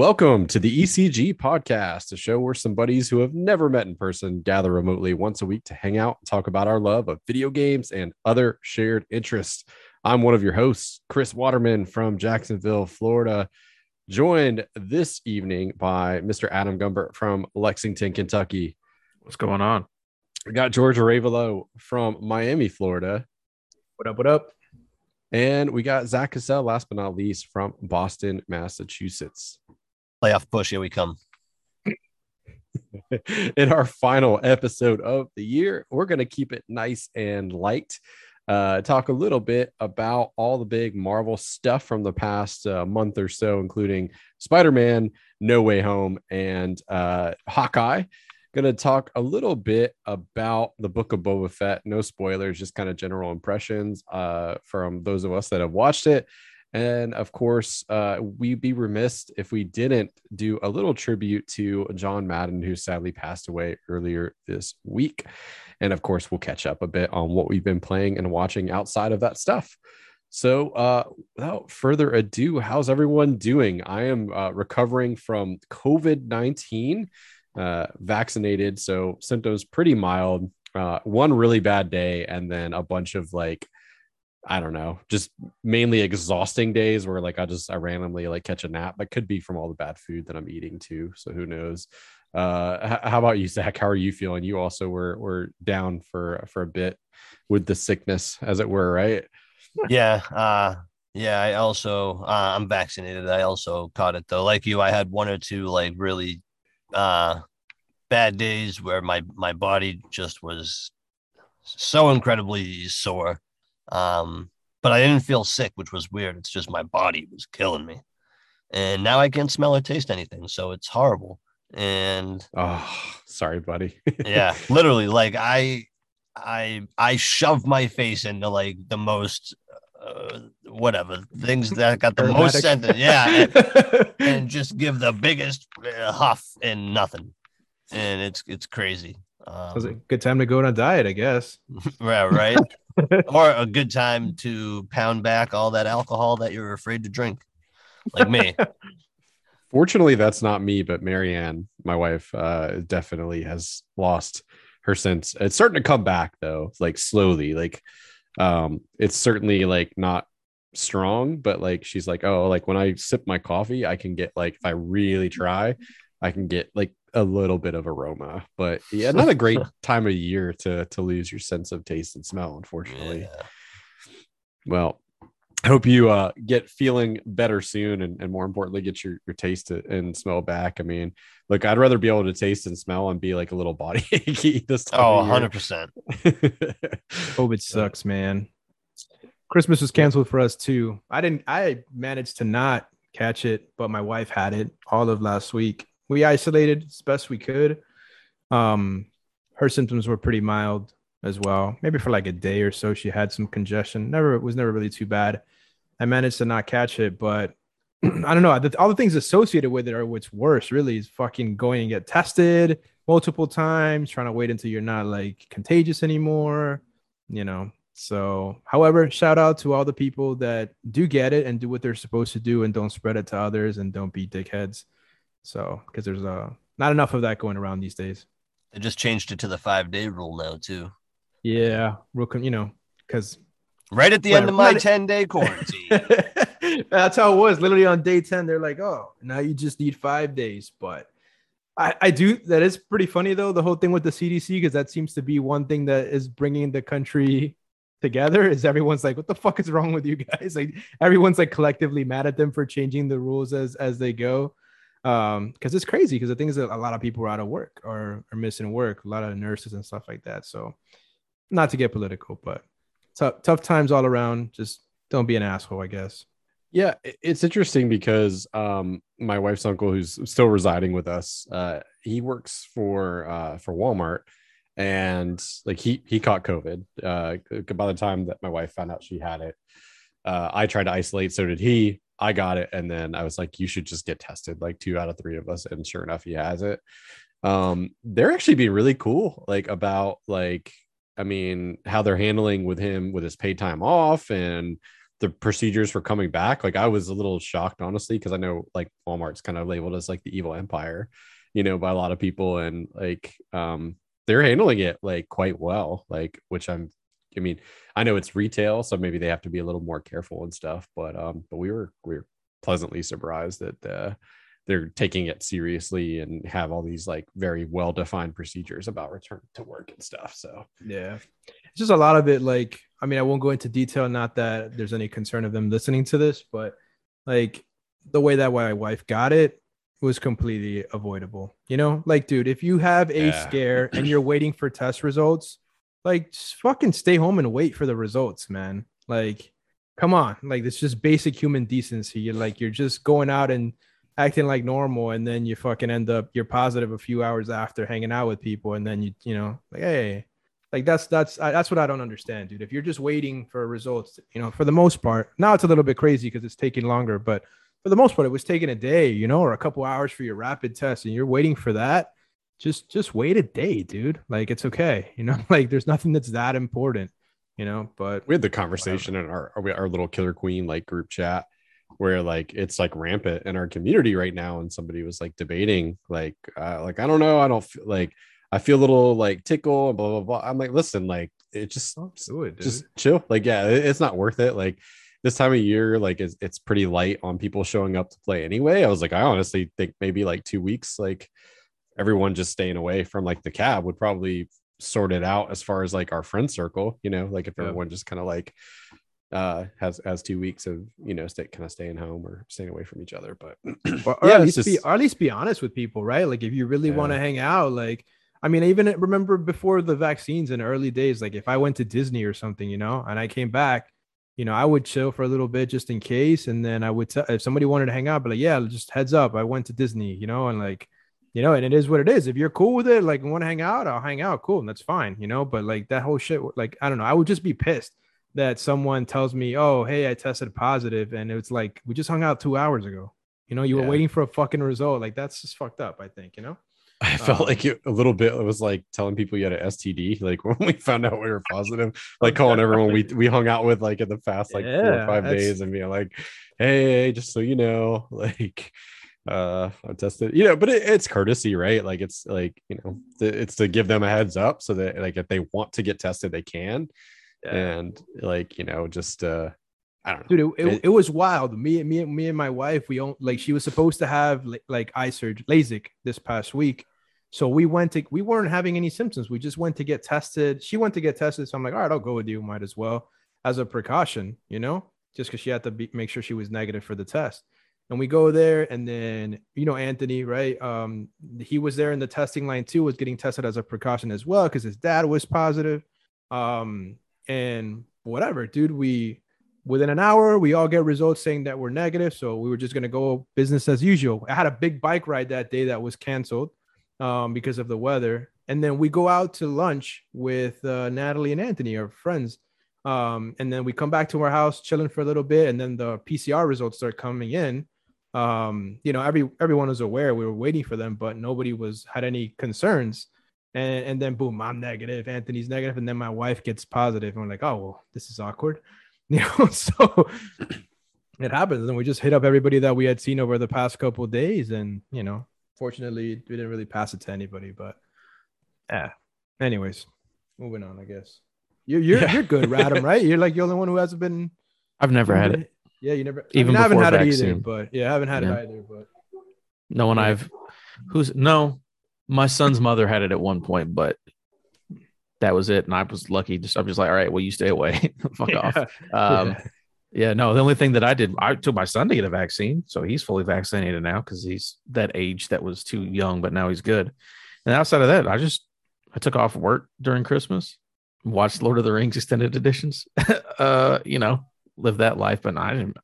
Welcome to the ECG podcast, a show where some buddies who have never met in person gather remotely once a week to hang out and talk about our love of video games and other shared interests. I'm one of your hosts, Chris Waterman from Jacksonville, Florida, joined this evening by Mr. Adam Gumbert from Lexington, Kentucky. What's going on? We got George Arevalo from Miami, Florida. What up? What up? And we got Zach Cassell, last but not least, from Boston, Massachusetts. Playoff push, here we come. In our final episode of the year, we're going to keep it nice and light. Uh, talk a little bit about all the big Marvel stuff from the past uh, month or so, including Spider Man, No Way Home, and uh, Hawkeye going to talk a little bit about the book of Boba Fett. No spoilers, just kind of general impressions uh, from those of us that have watched it. And of course, uh, we'd be remiss if we didn't do a little tribute to John Madden, who sadly passed away earlier this week. And of course, we'll catch up a bit on what we've been playing and watching outside of that stuff. So, uh, without further ado, how's everyone doing? I am uh, recovering from COVID 19 uh, vaccinated, so symptoms pretty mild. Uh, one really bad day, and then a bunch of like, I don't know, just mainly exhausting days where like I just I randomly like catch a nap. That could be from all the bad food that I'm eating too. So who knows? Uh, h- how about you, Zach? How are you feeling? You also were were down for for a bit with the sickness, as it were, right? Yeah. Uh, yeah. I also uh, I'm vaccinated. I also caught it though. Like you, I had one or two like really uh, bad days where my my body just was so incredibly sore. Um, but I didn't feel sick, which was weird. It's just my body was killing me, and now I can't smell or taste anything, so it's horrible. And oh, sorry, buddy. yeah, literally, like I, I, I shoved my face into like the most uh, whatever things that got the most sentence, yeah, and, and, just give the biggest uh, huff and nothing, and it's it's crazy. Um, was a good time to go on a diet, I guess. yeah, right. or a good time to pound back all that alcohol that you're afraid to drink, like me. Fortunately, that's not me, but Marianne, my wife, uh, definitely has lost her sense. It's starting to come back though, like slowly. Like um it's certainly like not strong but like she's like oh like when i sip my coffee i can get like if i really try i can get like a little bit of aroma but yeah not a great time of year to to lose your sense of taste and smell unfortunately. Yeah. well I hope you uh, get feeling better soon and, and more importantly get your, your taste and smell back. I mean look i'd rather be able to taste and smell and be like a little body achy this time oh 100% covid sucks man. Christmas was canceled for us too. I didn't i managed to not catch it but my wife had it all of last week we isolated as best we could um her symptoms were pretty mild as well. Maybe for like a day or so, she had some congestion. Never was never really too bad. I managed to not catch it, but I don't know. all the things associated with it are what's worse. Really, is fucking going and get tested multiple times, trying to wait until you're not like contagious anymore. You know. So, however, shout out to all the people that do get it and do what they're supposed to do and don't spread it to others and don't be dickheads. So, because there's uh, not enough of that going around these days. They just changed it to the five day rule now too. Yeah, real, you know, because right at the end of my 10 day quarantine. That's how it was. Literally on day 10, they're like, oh, now you just need five days. But I, I do, that is pretty funny though, the whole thing with the CDC, because that seems to be one thing that is bringing the country together is everyone's like, what the fuck is wrong with you guys? Like everyone's like collectively mad at them for changing the rules as as they go. Um, because it's crazy because the thing is that a lot of people are out of work or are missing work, a lot of nurses and stuff like that. So not to get political, but tough tough times all around. Just don't be an asshole, I guess. Yeah, it's interesting because um, my wife's uncle, who's still residing with us, uh, he works for uh, for Walmart, and like he he caught COVID. Uh, by the time that my wife found out she had it, uh, I tried to isolate. So did he. I got it, and then I was like, "You should just get tested." Like two out of three of us, and sure enough, he has it. Um, they're actually being really cool, like about like I mean, how they're handling with him with his paid time off and the procedures for coming back. Like I was a little shocked, honestly, because I know like Walmart's kind of labeled as like the evil empire, you know, by a lot of people, and like um they're handling it like quite well, like which I'm. I mean, I know it's retail, so maybe they have to be a little more careful and stuff. But um, but we were we were pleasantly surprised that uh, they're taking it seriously and have all these like very well defined procedures about return to work and stuff. So yeah, it's just a lot of it. Like, I mean, I won't go into detail. Not that there's any concern of them listening to this, but like the way that my wife got it was completely avoidable. You know, like, dude, if you have a Yeah. scare and you're waiting for test results, like, just fucking stay home and wait for the results, man. Like, come on, like, it's just basic human decency. You're like, you're just going out and acting like normal, and then you fucking end up you're positive a few hours after hanging out with people, and then you, you know, like, hey, like that's that's I, that's what I don't understand, dude. If you're just waiting for results, you know, for the most part, now it's a little bit crazy because it's taking longer, but for the most part, it was taking a day, you know, or a couple hours for your rapid test, and you're waiting for that. Just just wait a day, dude. Like it's okay, you know. Like there's nothing that's that important, you know. But we had the conversation in our our little killer queen like group chat where like it's like rampant in our community right now and somebody was like debating like uh, like i don't know i don't feel like i feel a little like tickle and blah blah blah i'm like listen like it just it, just chill like yeah it- it's not worth it like this time of year like it's, it's pretty light on people showing up to play anyway i was like i honestly think maybe like two weeks like everyone just staying away from like the cab would probably sort it out as far as like our friend circle you know like if Yeah. everyone just kind of like uh has has two weeks of you know stay kind of staying home or staying away from each other but or, or Yeah, at it's least be or at least be honest with people, right? Like if you really want to hang out, like I mean, I even remember before the vaccines in early days, like if I went to Disney or something, you know, and I came back, you know, I would chill for a little bit just in case, and then I would tell if somebody wanted to hang out, but like, yeah, just heads up, I went to Disney, you know, and like, you know, and it is what it is. If you're cool with it, like want to hang out, I'll hang out, cool, and that's fine, you know. But like that whole shit, like I don't know, I would just be pissed that someone tells me, oh, hey, I tested positive," and it's like we just hung out two hours ago. You know, you were waiting for a fucking result. Like that's just fucked up. I think. You know. i felt Um, like it, a little bit it was like telling people you had an std like when we found out we were positive like calling everyone we we hung out with like in the past like four or five days and being like hey just so you know like uh i tested you know but it, it's courtesy right? Like it's like you know th- it's to give them a heads up so that like if they want to get tested they can. And like you know just uh i don't know. Dude it, it, It- it was wild. Me and me me and my wife we don't like she was supposed to have li- like eye surgery lasik this past week. So we went to we weren't having any symptoms. We just went to get tested. She went to get tested. So i'm like all right i'll go with you. Might as well as a precaution you know just because she had to be, make sure she was negative for the test and we go there and then you know anthony right um he was there in the testing line too was getting tested as a precaution as well because his dad was positive. Um and whatever dude we within an hour we all get results saying that we're negative so we were just going to go business as usual. I had a big bike ride that day that was canceled um, because of the weather. And then we go out to lunch with uh, natalie and anthony our friends. Um, and then we come back to our house chilling for a little bit and then the pcr results start coming in um, you know every everyone was aware we were waiting for them but nobody was had any concerns. And, and then boom i'm negative anthony's negative and then my wife gets positive and we're like oh well this is awkward. You know so it happens and we just hit up everybody that we had seen over the past couple of days and you know fortunately we didn't really pass it to anybody but yeah. Anyways moving on i guess. You're you're, Yeah. you're good radam right? You're like the only one who hasn't been I've never had it. Yeah you never Even I, mean, I haven't had it either vaccine. but yeah i haven't had Yeah. it either but No one I've who's no, my son's mother had it at one point, but that was it. And I was lucky. Just I'm just like, all right, well, you stay away. Fuck off. Um, Yeah. yeah, no, the only thing that I did, I took my son to get a vaccine. So he's fully vaccinated now because he's that age that was too young, but now he's good. And outside of that, I just I took off work during Christmas, watched Lord of the Rings extended editions, uh, you know, live that life. But I didn't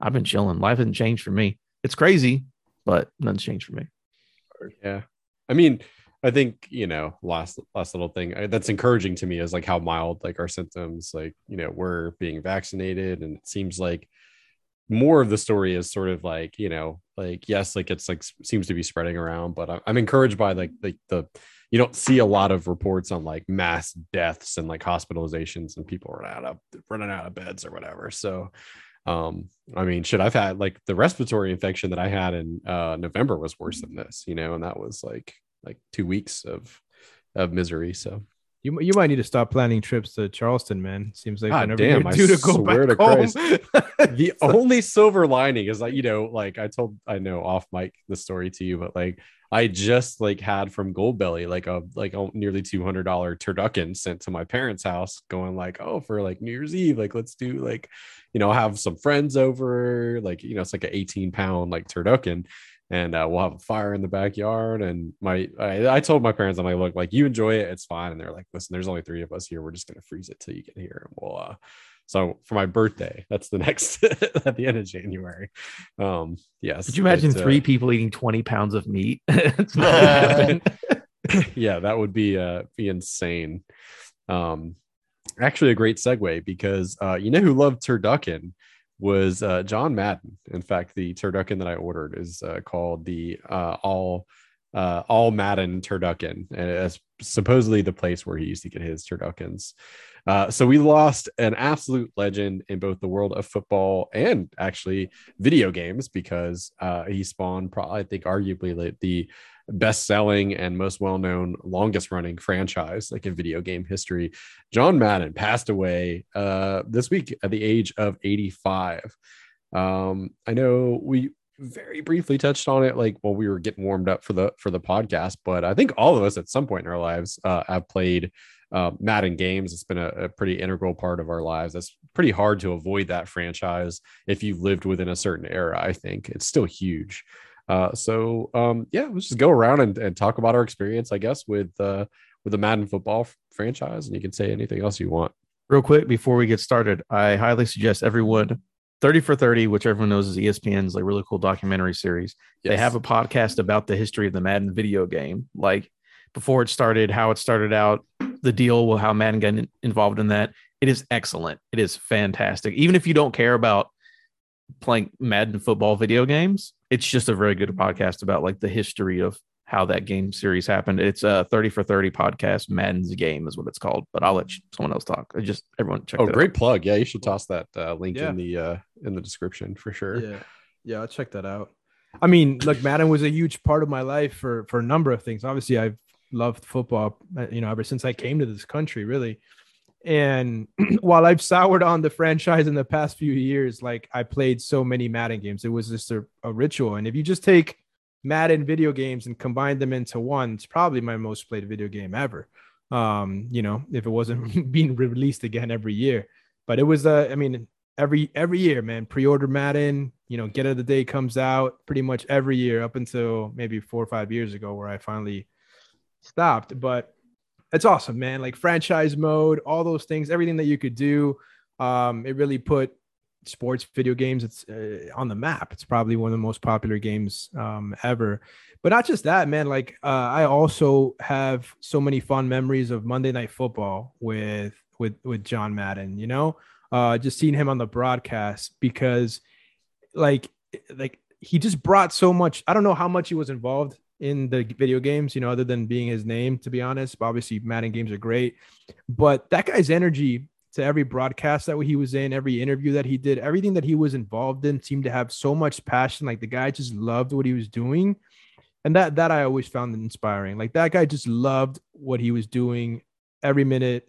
I've been chilling. Life hasn't changed for me. It's crazy, but nothing's changed for me. yeah i mean i think you know last last little thing uh, that's encouraging to me is like how mild like our symptoms like you know we're being vaccinated and it seems like more of the story is sort of like you know like yes like it's like seems to be spreading around but i'm, I'm encouraged by like the, the you don't see a lot of reports on like mass deaths and like hospitalizations and people running out of running out of beds or whatever so um i mean should i've had like the respiratory infection that i had in uh november was worse than this you know and that was like like two weeks of of misery so you, you might need to stop planning trips to Charleston, man. Seems like God whenever damn, I to go swear back to home. the only silver lining is like you know like i told i know off mic the story to you but like i just like had from goldbelly like a like a nearly $200 turducken sent to my parents house going like oh for like new year's eve like let's do like you know have some friends over like you know it's like an 18 pound like turducken and uh, we'll have a fire in the backyard. And my, I, I told my parents, I'm like, look, like you enjoy it, it's fine. And they're like, listen, there's only three of us here. We're just gonna freeze it till you get here, and we'll. uh So for my birthday, that's the next at the end of January. Um, yes. Could you imagine but, uh, three people eating 20 pounds of meat? It's not gonna happen. yeah, that would be uh be insane. Um, actually, a great segue because uh, you know who loved turducken was uh, John Madden. In fact, the turducken that I ordered is uh, called the uh, all uh, all Madden turducken, and it's supposedly the place where he used to get his turduckens. Uh, so we lost an absolute legend in both the world of football and actually video games because uh, he spawned, probably I think, arguably like the best-selling and most well-known, longest-running franchise like in video game history. John Madden passed away uh, this week at the age of 85. Um, I know we very briefly touched on it like while we were getting warmed up for the for the podcast, but I think all of us at some point in our lives uh, have played uh, Madden games. It's been a, a pretty integral part of our lives. It's pretty hard to avoid that franchise if you've lived within a certain era. I think it's still huge. Uh, so um, yeah, let's just go around and, and talk about our experience, I guess, with uh, with the Madden football f- franchise, and you can say anything else you want. Real quick before we get started, I highly suggest everyone 30 for 30, which everyone knows is ESPN's like really cool documentary series. They have a podcast about the history of the Madden video game, like before it started, how it started out, the deal with how Madden got in- involved in that. It is excellent. It is fantastic. Even if you don't care about playing Madden football video games, it's just a very good podcast about like the history of how that game series happened. It's a 30 for 30 podcast. Madden's game is what it's called, but I'll let you, someone else talk. I just everyone check Oh, it out. great plug! Yeah, you should toss that uh, link Yeah. in the uh, in the description for sure. Yeah, yeah, I'll check that out. I mean, like Madden was a huge part of my life for for a number of things. Obviously, I've loved football, uh, you know, ever since I came to this country, really. And while I've soured on the franchise in the past few years, like I played so many Madden games, it was just a, a ritual. And if you just take Madden video games and combine them into one, it's probably my most played video game ever. Um, you know, if it wasn't being released again every year, but it was, uh, I mean, every every year, man. Pre-order Madden, you know, get of the day comes out pretty much every year up until maybe four or five years ago, where I finally stopped. But it's awesome, man. Like franchise mode, all those things, everything that you could do. Um, it really put sports video games it's uh, on the map. It's probably one of the most popular games um, ever. But not just that, man. Like uh, I also have so many fond memories of Monday Night Football with with with John Madden. You know, uh, just seeing him on the broadcast because, like, like he just brought so much. I don't know how much he was involved in the video games, you know, other than being his name. To be honest, obviously Madden games are great, but that guy's energy to every broadcast that he was in, every interview that he did, everything that he was involved in seemed to have so much passion. Like the guy just loved what he was doing. And that that I always found inspiring. Like that guy just loved what he was doing every minute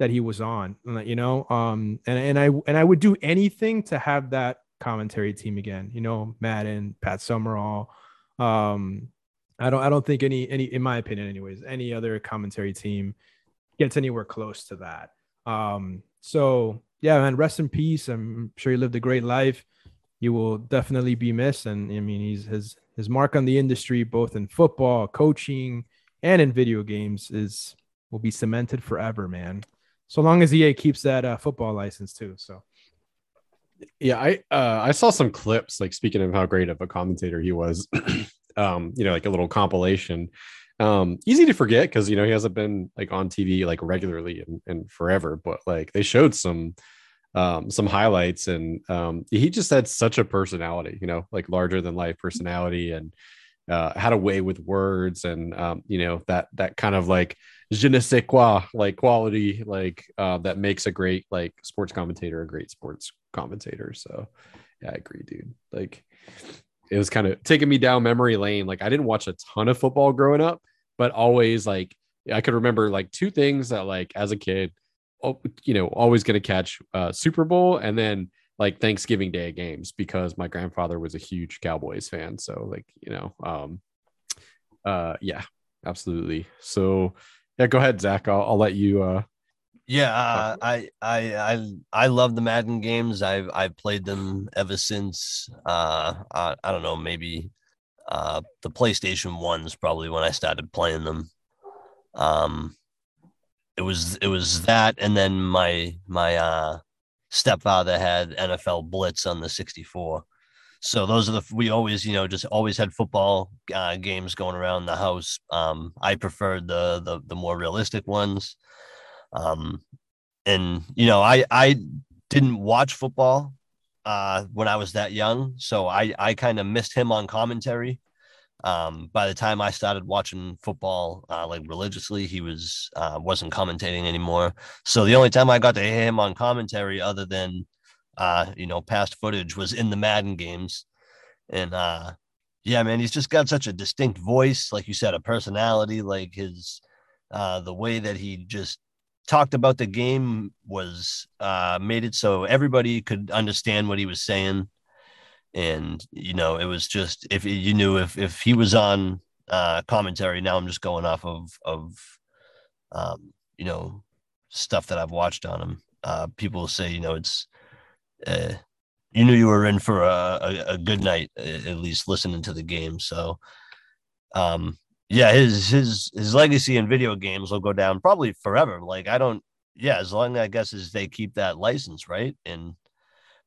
that he was on. You know, um, and, and I and I would do anything to have that commentary team again. You know, Madden, Pat Summerall. Um, I don't I don't think any any in my opinion, anyways, any other commentary team gets anywhere close to that. Um, so yeah, man, rest in peace. I'm sure you lived a great life. You will definitely be missed. And I mean, he's his his mark on the industry, both in football, coaching, and in video games, is will be cemented forever, man. So long as EA keeps that uh, football license too. So yeah i uh i saw some clips like speaking of how great of a commentator he was um you know like a little compilation um easy to forget because you know he hasn't been like on tv like regularly and, and forever but like they showed some um, some highlights, and um, he just had such a personality, you know, like larger than life personality, and uh, had a way with words, and um, you know that that kind of like je ne sais quoi like quality like uh, that makes a great like sports commentator a great sports commentator. So yeah, I agree, dude. Like it was kind of taking me down memory lane. Like I didn't watch a ton of football growing up, but always like I could remember like two things that like as a kid oh, you know, always going to catch uh, Super Bowl and then like Thanksgiving Day games because my grandfather was a huge Cowboys fan. So like, you know, um, uh, yeah, absolutely. So yeah, go ahead, Zach. I'll, I'll let you. Uh, yeah, uh, I, I, I, I love the Madden games. I've, I've played them ever since. Uh, I, I don't know, maybe uh, the PlayStation ones probably when I started playing them. Um, it was it was that and then my my uh stepfather had NFL Blitz on the 64. So those are the we always, you know, just always had football uh, games going around the house. Um, I preferred the the the more realistic ones. Um, and you know, I I didn't watch football uh when I was that young, so I I kind of missed him on commentary um, by the time I started watching football uh, like religiously, he was uh, wasn't commentating anymore. So the only time I got to hear him on commentary, other than uh, you know past footage, was in the Madden games. And uh, yeah, man, he's just got such a distinct voice, like you said, a personality. Like his uh, the way that he just talked about the game was uh, made it so everybody could understand what he was saying. And you know it was just if you knew if if he was on uh commentary now i'm just going off of of um you know stuff that i've watched on him. Uh people say you know it's uh you knew you were in for a, a, a good night at least listening to the game. So um yeah his his his legacy in video games will go down probably forever like i don't yeah as long i guess as they keep that license right and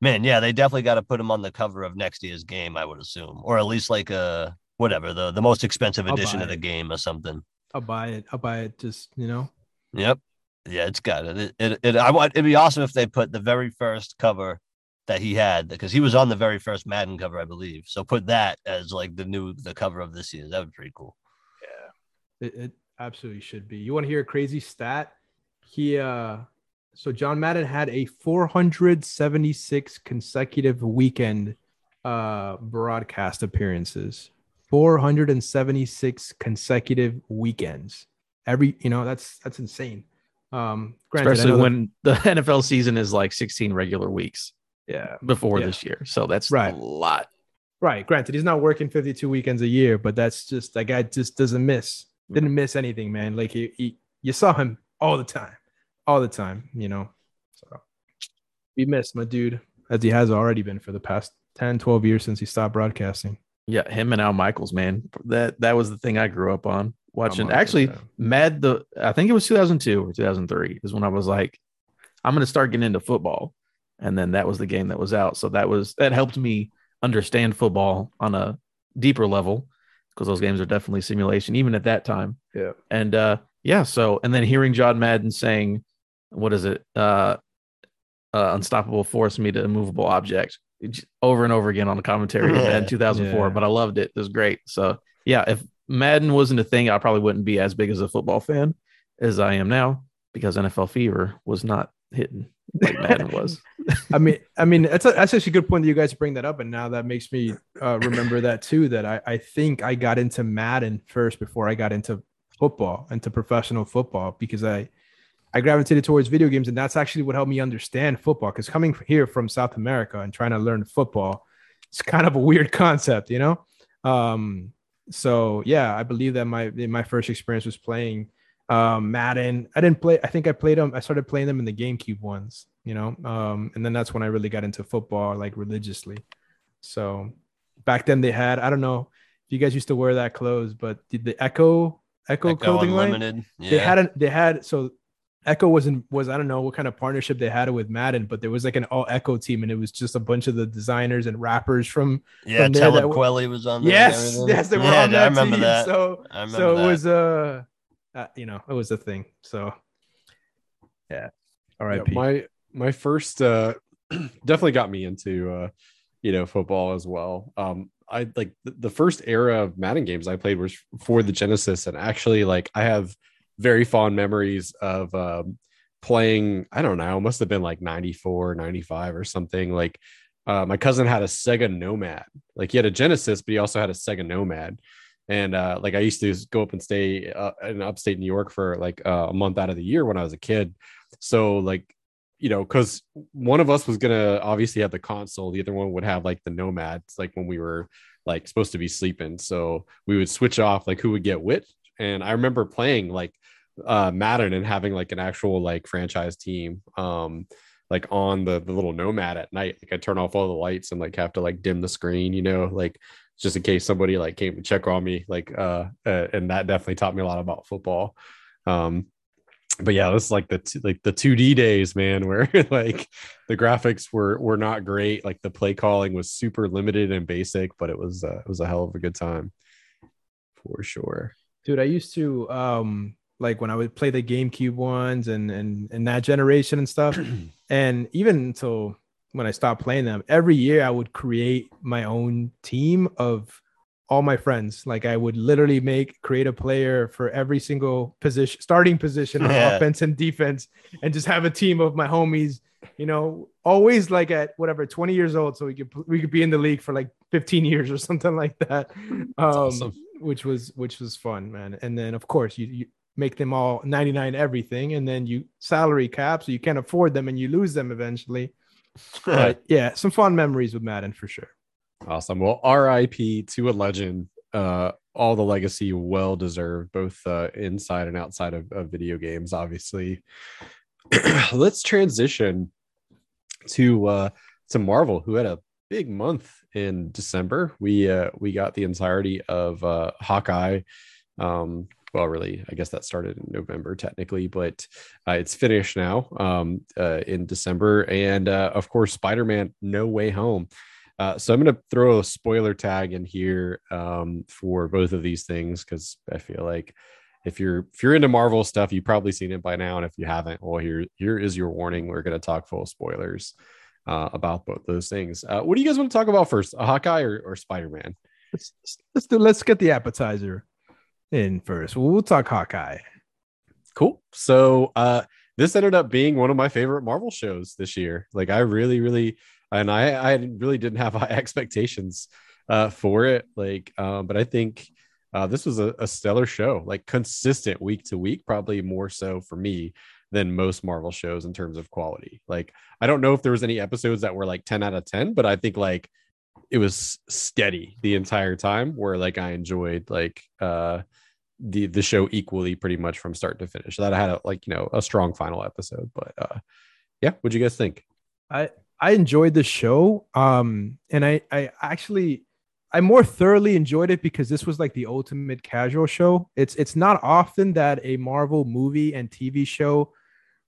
man, yeah, they definitely got to put him on the cover of next year's game, I would assume, or at least like a whatever the the most expensive edition of the game or something. I'll buy it. I'll buy it. Just you know. Yep. Yeah, it's got it. It, it, it I want it'd be awesome if they put the very first cover that he had because he was on the very first Madden cover, I believe. So put that as like the new the cover of this year. That would be pretty cool. It, it absolutely should be. You want to hear a crazy stat? He uh so John Madden had a 476 consecutive weekend uh, broadcast appearances. 476 consecutive weekends. Every, you know, that's that's insane. Um, granted, especially when that, the NFL season is like 16 regular weeks. Yeah, before yeah. this year, so that's right. a lot. Right. Granted, he's not working 52 weekends a year, but that's just that guy just doesn't miss. Didn't miss anything, man. Like he, he you saw him all the time all the time, you know. So we miss my dude, as he has already been for the past 10, 12 years since he stopped broadcasting. Yeah, him and Al Michaels, man. That that was the thing I grew up on watching. Actually, yeah. Mad the I think it was 2002 or 2003 is when I was like, I'm gonna start getting into football, and then that was the game that was out. So that was that helped me understand football on a deeper level because those games are definitely simulation, even at that time. Yeah. And uh, yeah, so and then hearing John Madden saying what is it? Uh, uh, unstoppable force meet a immovable object over and over again on the commentary yeah. in 2004. Yeah. But I loved it. It was great. So yeah, if Madden wasn't a thing, I probably wouldn't be as big as a football fan as I am now because NFL Fever was not hitting like Madden was. I mean, I mean, that's a, that's actually a good point that you guys bring that up, and now that makes me uh, remember that too. That I I think I got into Madden first before I got into football, into professional football, because I I gravitated towards video games, and that's actually what helped me understand football. Because coming here from South America and trying to learn football, it's kind of a weird concept, you know. Um, so yeah, I believe that my my first experience was playing um, Madden. I didn't play. I think I played them. I started playing them in the GameCube ones, you know. Um, and then that's when I really got into football like religiously. So back then they had. I don't know if you guys used to wear that clothes, but did the Ecko echo, Ecko clothing Unlimited. line? Yeah. They had a, they had so Ecko wasn't was I don't know what kind of partnership they had with Madden, but there was like an all Ecko team, and it was just a bunch of the designers and rappers from yeah. From Talib Kweli was on. There yes, yes, they were yeah, on that I remember team. that. So remember so that. it was uh, uh, you know, it was a thing. So yeah, all right, yeah, my my first uh definitely got me into uh you know football as well. Um i like the, first era of madden games i played was for the genesis and actually like i have very fond memories of um playing i don't know must have been like 94 95 or something. Like uh my cousin had a sega nomad. Like he had a genesis but he also had a sega nomad. And uh like i used to go up and stay uh, in upstate new york for like uh, a month out of the year when i was a kid. So like you know, because one of us was gonna obviously have the console, the other one would have like the nomads, like when we were like supposed to be sleeping. So we would switch off like who would get which. And I remember playing like uh Madden and having like an actual like franchise team. Um like on the, the little nomad at night. Like I turn off all the lights and like have to like dim the screen, you know, like just in case somebody like came to check on me. Like uh, uh and that definitely taught me a lot about football. Um but yeah, this is like the t- like the 2D days, man, where like the graphics were were not great. Like the play calling was super limited and basic, but it was uh, it was a hell of a good time for sure. Dude, I used to um like when I would play the GameCube ones and and and that generation and stuff, and even until when I stopped playing them, every year I would create my own team of all my friends. Like I would literally make create a player for every single position, starting position on Yeah. offense and defense, and just have a team of my homies. You know, always like at whatever 20 years old, so we could we could be in the league for like 15 years or something like that. Um, awesome. which was which was fun, man. And then of course you, you make them all 99 everything, and then you salary cap, so you can't afford them and you lose them eventually. But yeah, some fun memories with Madden for sure. Awesome. Well, RIP to a legend. Uh, all the legacy well deserved, both uh, inside and outside of, of video games, obviously. Let's transition to uh, to Marvel, who had a big month in December. We uh, we got the entirety of uh, Hawkeye. Um, well, really, I guess that started in November technically, but uh, it's finished now um, uh, in December, and uh, of course, Spider Man: No Way Home. Uh, so I'm going to throw a spoiler tag in here um, for both of these things because I feel like if you're if you're into Marvel stuff, you've probably seen it by now, and if you haven't, well, here here is your warning. We're going to talk full spoilers uh, about both those things. Uh, what do you guys want to talk about first, a Hawkeye or, or Spider Man? Let's let's do let's get the appetizer in first. We'll, we'll talk Hawkeye. Cool. So uh, this ended up being one of my favorite Marvel shows this year. Like I really, really, and I I really didn't have high expectations uh, for it. Like, um, but I think uh, this was a, a stellar show, like consistent week to week, probably more so for me than most Marvel shows in terms of quality. Like, I don't know if there was any episodes that were like 10 out of 10, but I think like it was steady the entire time where like I enjoyed like uh the the show equally pretty much from start to finish. That I had a like, you know, a strong final episode, but uh yeah, what'd you guys think? I I enjoyed the show. Um, and I I actually I more thoroughly enjoyed it because this was like the ultimate casual show. It's it's not often that a Marvel movie and TV show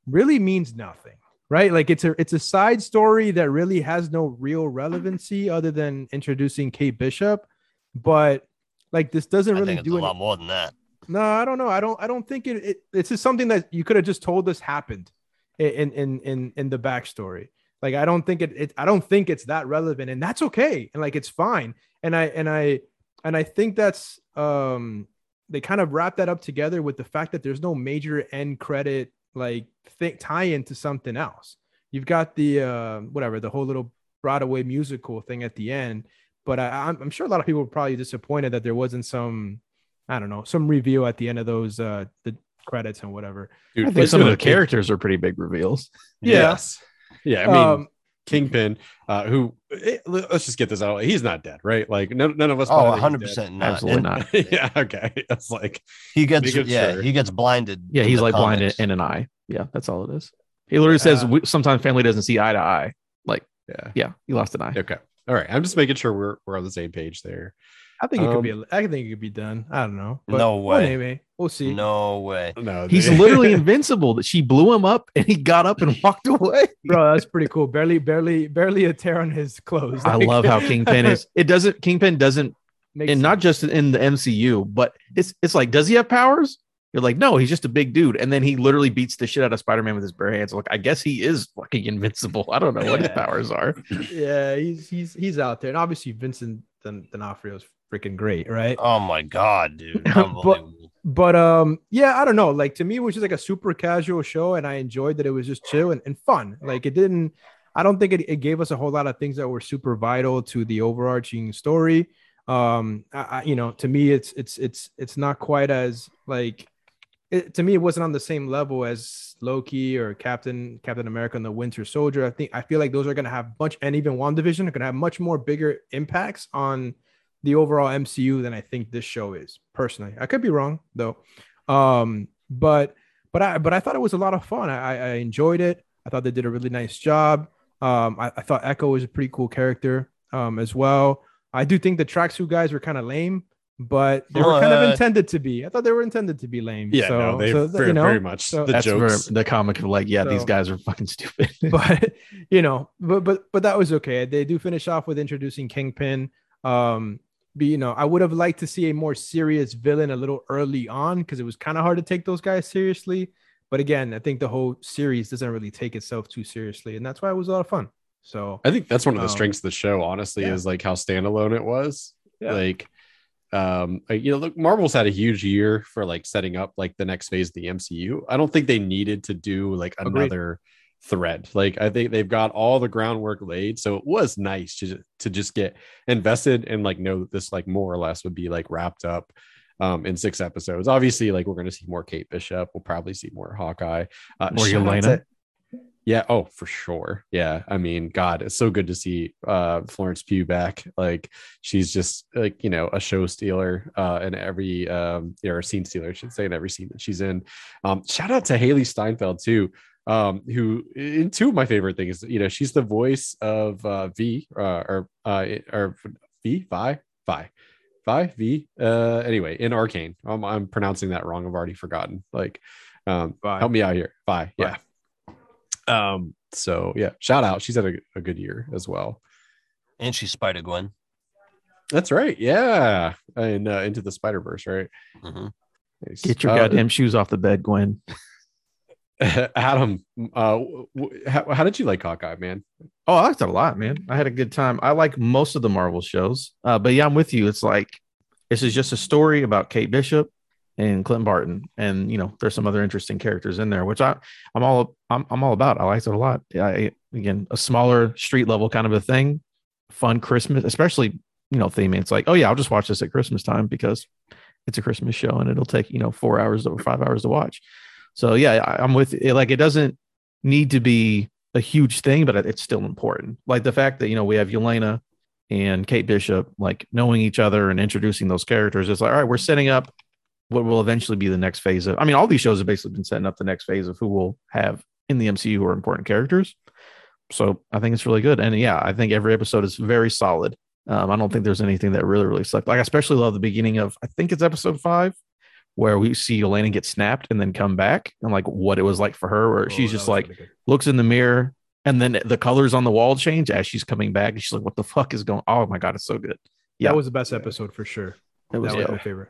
really means nothing, right? Like it's a it's a side story that really has no real relevancy other than introducing Kate Bishop, but like this doesn't I really think it's do a any- lot more than that. no, I don't know. I don't. I don't think it. it it's just something that you could have just told us happened in in in in the backstory. Like I don't think it, it. I don't think it's that relevant, and that's okay. And like it's fine. And I and I and I think that's um they kind of wrap that up together with the fact that there's no major end credit like th- tie into something else. You've got the uh whatever the whole little Broadway musical thing at the end, but I, I'm, I'm sure a lot of people were probably disappointed that there wasn't some I don't know, some reveal at the end of those uh the credits and whatever. Dude, I think some of the characters are pretty big reveals. Yeah. Yes. Yeah, I mean um Kingpin, uh, who eh, let's just get this out. He's not dead, right? Like none, none of us. Oh, 100 percent, not. Absolutely And not. yeah, okay. That's like He gets yeah, sure. he gets blinded. Yeah, he's like blind in, in an eye. Yeah, that's all it is. He literally says we, sometimes family doesn't see eye to eye. Like, yeah. yeah, he lost an eye. Okay. All right. I'm just making sure we're we're on the same page there. I think it could Um, be I think it could be done. I don't know. No well, way. anyway, we'll see. No way. No, He's literally invincible. That she blew him up and he got up and walked away. Bro, that's pretty cool. Barely, barely, barely a tear on his clothes. I love how Kingpin is. It doesn't Kingpin doesn't, Makes and not just in the MCU, but it's it's like, does he have powers? You're like, no, he's just a big dude. And then he literally beats the shit out of Spider Man with his bare hands. Like, I guess he is fucking invincible. I don't know what his powers are. yeah, he's he's he's out there, and obviously Vincent D'On- D'Onofrio is freaking great, right? Oh my god, dude! But- But um, yeah, I don't know. Like to me, it was just like a super casual show, and I enjoyed that it was just chill and, and fun. Like it didn't. I don't think it, it gave us a whole lot of things that were super vital to the overarching story. Um, I, I, you know, to me, it's it's it's it's not quite as like. It, to me, it wasn't on the same level as Loki or Captain Captain America and the Winter Soldier. I think I feel like those are going to have much, and even WandaVision are going to have much more bigger impacts on the overall MCU than I think this show is. Personally, I could be wrong though. Um, but but I but I thought it was a lot of fun. I, I enjoyed it. I thought they did a really nice job. Um, I, I thought Echo was a pretty cool character um, as well. I do think the tracksuit guys were kind of lame, but they were kind of intended to be. I thought they were intended to be lame. Yeah, so, no, they so, very, you know, very much so- the That's jokes. where the comic of like, yeah, these guys are fucking stupid. but you know, but but but that was okay. They do finish off with introducing Kingpin. Um, but you know, I would have liked to see a more serious villain a little early on because it was kind of hard to take those guys seriously. But again, I think the whole series doesn't really take itself too seriously, and that's why it was a lot of fun. So I think that's one of the Um, strengths of the show, honestly, yeah. is like how standalone it was. Yeah. Like, um, you know, look, Marvel's had a huge year for like setting up like the next phase of the MCU. I don't think they needed to do like Agreed. Thread. Like, I think they've got all the groundwork laid, so it was nice to to just get invested and like know that this like more or less would be like wrapped up. Um, in six episodes, obviously, like we're going to see more Kate Bishop. We'll probably see more Hawkeye. Uh, More Yelena. yeah. Oh, for sure. Yeah. I mean, God, it's so good to see uh Florence Pugh back. Like she's just like, you know, a show stealer uh in every um or a scene stealer, I should say, in every scene that she's in. Um, shout out to Hailee Steinfeld too. Um, who in two of my favorite things, you know, she's the voice of uh V uh or uh or V Vi Vi Vi V uh anyway in Arcane. I'm I'm pronouncing that wrong. I've already forgotten. Like um Vi. help me out here. Vi, yeah. Um, so yeah, shout out. She's had a, a good year as well. And she's Spider Gwen. That's right. Yeah. And uh, into the Spider Verse, right? hmm Nice. Get your Uh, goddamn shoes off the bed, Gwen. Adam, uh, how, how did you like Hawkeye, man? Oh, I liked it a lot, man. I had a good time. I like most of the Marvel shows. Uh, but yeah, I'm with you. It's like this is just a story about Kate Bishop and Clint Barton, and you know, there's some other interesting characters in there, which I I'm all I'm, I'm all about. I liked it a lot. I, again, a smaller street level kind of a thing, fun Christmas, especially you know, theme. It's like, oh yeah, I'll just watch this at Christmas time because it's a Christmas show and it'll take you know four hours or five hours to watch. So yeah, I, I'm with it. Like it doesn't need to be a huge thing, but it's still important. Like the fact that you know we have Yelena and Kate Bishop, like knowing each other and introducing those characters. It's like, all right, we're setting up what will eventually be the next phase of. I mean, all these shows have basically been setting up the next phase of who we'll have in the MCU who are important characters. So I think it's really good, and yeah, I think every episode is very solid. Um, I don't think there's anything that really, really sucked. Like I especially love the beginning of I think it's episode five, where we see Yelena get snapped and then come back, and like what it was like for her, where Oh, she's just like really looks in the mirror and then the colors on the wall change as she's coming back. And she's like, "What the fuck is going? Oh my god, it's so good." Yeah, that was the best episode for sure. it was. that was yeah. my favorite.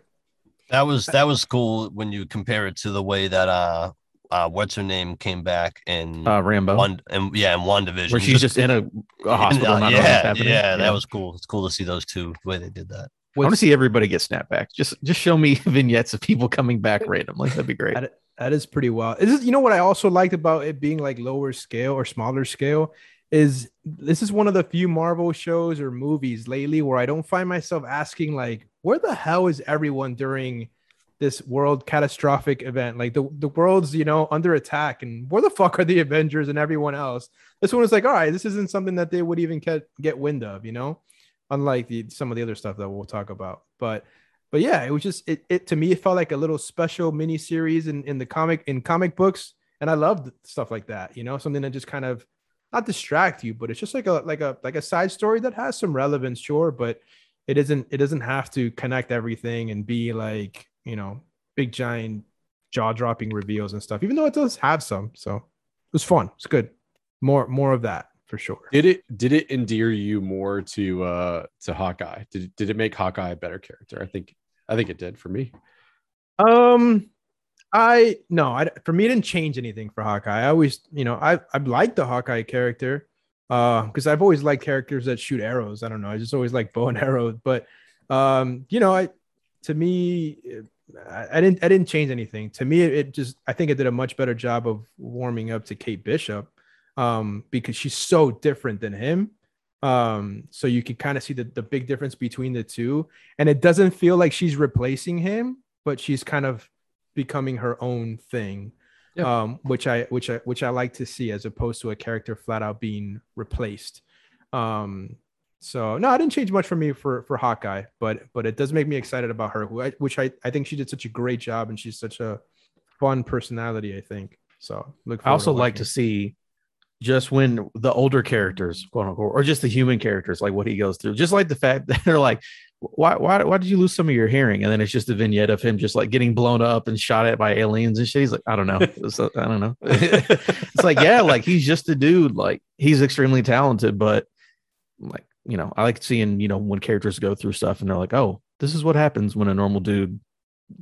That was that was cool when you compare it to the way that uh uh what's her name came back in Uh, Rambeau, one and yeah in WandaVision where she's just in a, a hospital. not knowing what's yeah, happening. yeah, that was cool. It's cool to see those two the way they did that. I want to see everybody get snapped back. Just, just show me vignettes of people coming back randomly. That'd be great. That, that is pretty wild. This is, you know what I also liked about it being like lower scale or smaller scale is this is one of the few Marvel shows or movies lately where I don't find myself asking like, where the hell is everyone during this world catastrophic event? Like the, the world's, you know, under attack and where the fuck are the Avengers and everyone else? This one was like, all right, this isn't something that they would even get, get wind of, you know, unlike the, some of the other stuff that we'll talk about. But but yeah, it was just it, it to me it felt like a little special mini series in, in the comic in comic books. And I loved stuff like that, you know, something that just kind of not distract you, but it's just like a like a like a side story that has some relevance, sure, but it isn't it doesn't have to connect everything and be like, you know, big giant jaw-dropping reveals and stuff, even though it does have some. So it was fun. It's good. More more of that for sure. Did it did it endear you more to uh to Hawkeye? Did did it make Hawkeye a better character? I think I think it did for me. Um, I no, I for me it didn't change anything for Hawkeye. I always, you know, I I like the Hawkeye character uh because I've always liked characters that shoot arrows. I don't know, I just always like bow and arrows. But um, you know, I to me, I, I didn't I didn't change anything. To me, it, it just I think it did a much better job of warming up to Kate Bishop um because she's so different than him. Um, so you can kind of see the, the big difference between the two, and it doesn't feel like she's replacing him, but she's kind of becoming her own thing. Yeah. Um, which I which I which I like to see as opposed to a character flat out being replaced. Um, so no, I didn't change much for me for for Hawkeye, but but it does make me excited about her, which I I think she did such a great job, and she's such a fun personality. I think so. Look, I also forward like to see just when the older characters, quote unquote, or just the human characters, like what he goes through. Just like the fact that they're like, why, why, why did you lose some of your hearing? And then it's just a vignette of him just like getting blown up and shot at by aliens and shit. He's like, I don't know. Uh, I don't know. it's like, yeah, like he's just a dude. Like he's extremely talented, but like, you know, I like seeing, you know, when characters go through stuff and they're like, oh, this is what happens when a normal dude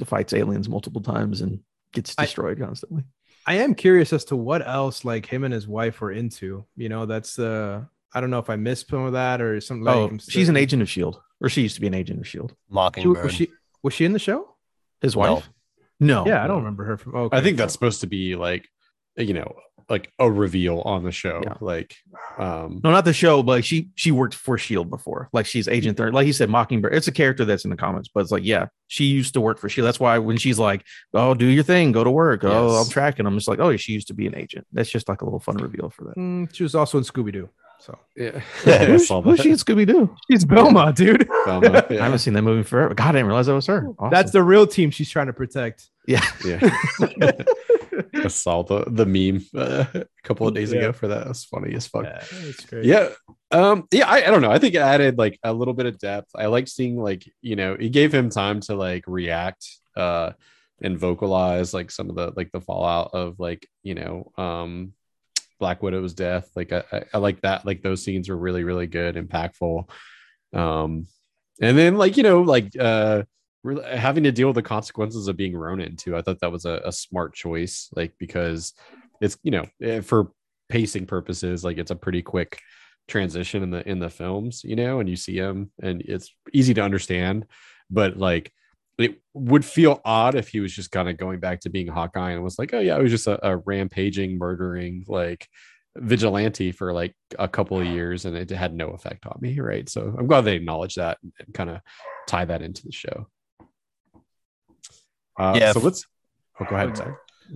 fights aliens multiple times and gets I- destroyed constantly. I am curious as to what else like him and his wife were into. You know, that's uh I don't know if I missed some of that or something like oh, I'm she's an agent of Shield, or she used to be an agent of Shield. She- Mockingbird. was she was she in the show? His wife? No. yeah, I don't remember her from okay. I think that's supposed to be like, you know, like a reveal on the show. Yeah. Like, um, No, not the show, but like she she worked for Shield before. Like she's Agent Third. Like he said, Mockingbird. It's a character that's in the comics, but it's like, yeah, she used to work for Shield. That's why when she's like, "Oh, do your thing, go to work. Oh, Yes. I'm tracking." I'm just like, "Oh, she used to be an agent." That's just like a little fun reveal for that. Mm, she was also in Scooby Doo. So yeah, Yeah, Who's, who's she in Scooby Doo? she's Velma, dude. Velma, I haven't seen that movie forever. God, I didn't realize that was her. Awesome. That's the real team she's trying to protect. yeah. yeah. I saw the the meme uh, a couple of days Yeah. ago for that. It was funny as fuck. Yeah. Yeah. Um, yeah, I, I don't know. I think it added like a little bit of depth. I like seeing like, you know, it gave him time to like react uh and vocalize like some of the like the fallout of like, you know, um Black Widow's death. Like I, I, I like that. Like those scenes were really, really good, impactful. Um and then like, you know, like uh really having to deal with the consequences of being Ronin too. I thought that was a, a smart choice, like because it's you know eh, for pacing purposes, like it's a pretty quick transition in the in the films, you know, and you see him and it's easy to understand, but like it would feel odd if he was just kind of going back to being Hawkeye and was like, oh yeah, I was just a, a rampaging, murdering like vigilante for like a couple of years and it had no effect on me, right? So I'm glad they acknowledge that and kind of tie that into the show. Uh, Yeah, So let's. Oh, go ahead. and Zach.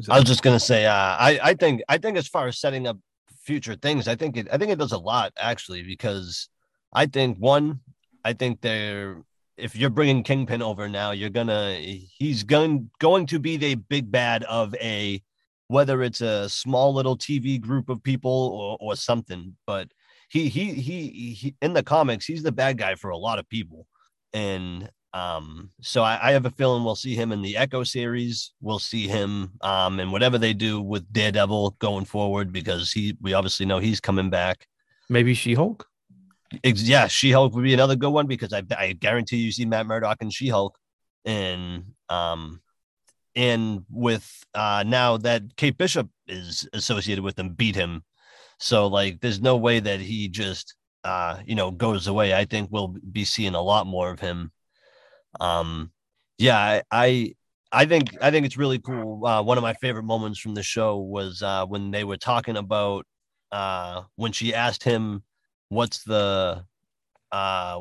I was just gonna say, uh, I I think I think as far as setting up future things, I think it I think it does a lot actually because I think one, I think they're if you're bringing Kingpin over now, you're gonna he's going going to be the big bad of a whether it's a small little TV group of people or or something, but he he he, he in the comics he's the bad guy for a lot of people, and um, so I, I have a feeling we'll see him in the Echo series. We'll see him um in whatever they do with Daredevil going forward because he we obviously know he's coming back. Maybe She Hulk. Yeah, She Hulk would be another good one because I I guarantee you see Matt Murdock and She Hulk, and um, and with uh now that Kate Bishop is associated with him, beat him, so like there's no way that he just uh you know goes away. I think we'll be seeing a lot more of him. Um, yeah, I. I think I think it's really cool. Uh, one of my favorite moments from the show was uh, when they were talking about uh, when she asked him what's the uh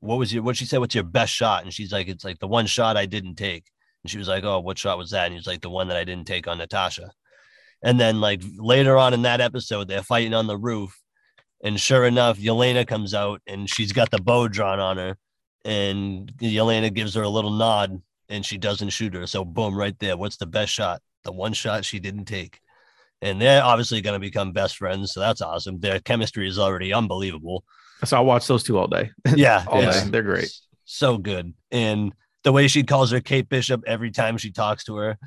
what was your what she said what's your best shot? And she's like it's like the one shot i didn't take. And she was like oh what shot was that? And he was like the one that i didn't take on natasha. And then like later on in that episode they're fighting on the roof and sure enough yelena comes out and she's got the bow drawn on her and yelena gives her a little nod and she doesn't shoot her so boom right there what's the best shot the one shot she didn't take and they're obviously going to become best friends so that's awesome their chemistry is already unbelievable So I watch those two all day. yeah, All day. They're great. So good. And the way she calls her Kate Bishop every time she talks to her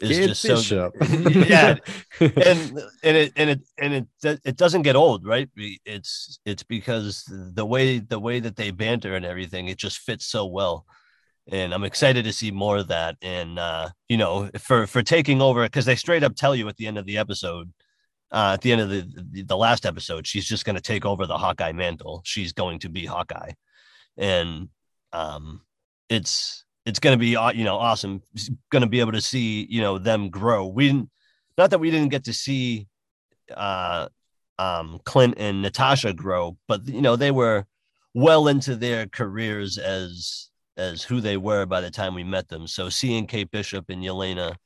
is Kid just so yeah. and and it and it and it it doesn't get old, right? It's it's because the way the way that they banter and everything, it just fits so well. and I'm excited to see more of that. And uh, you know, for for taking over because they straight up tell you at the end of the episode, uh, at the end of the the, the last episode, she's just going to take over the Hawkeye mantle. She's going to be Hawkeye, and um, it's it's going to be aw- you know awesome. Going to be able to see you know them grow. We didn't, not that we didn't get to see uh um Clint and Natasha grow, but you know they were well into their careers as as who they were by the time we met them. So seeing Kate Bishop and Yelena,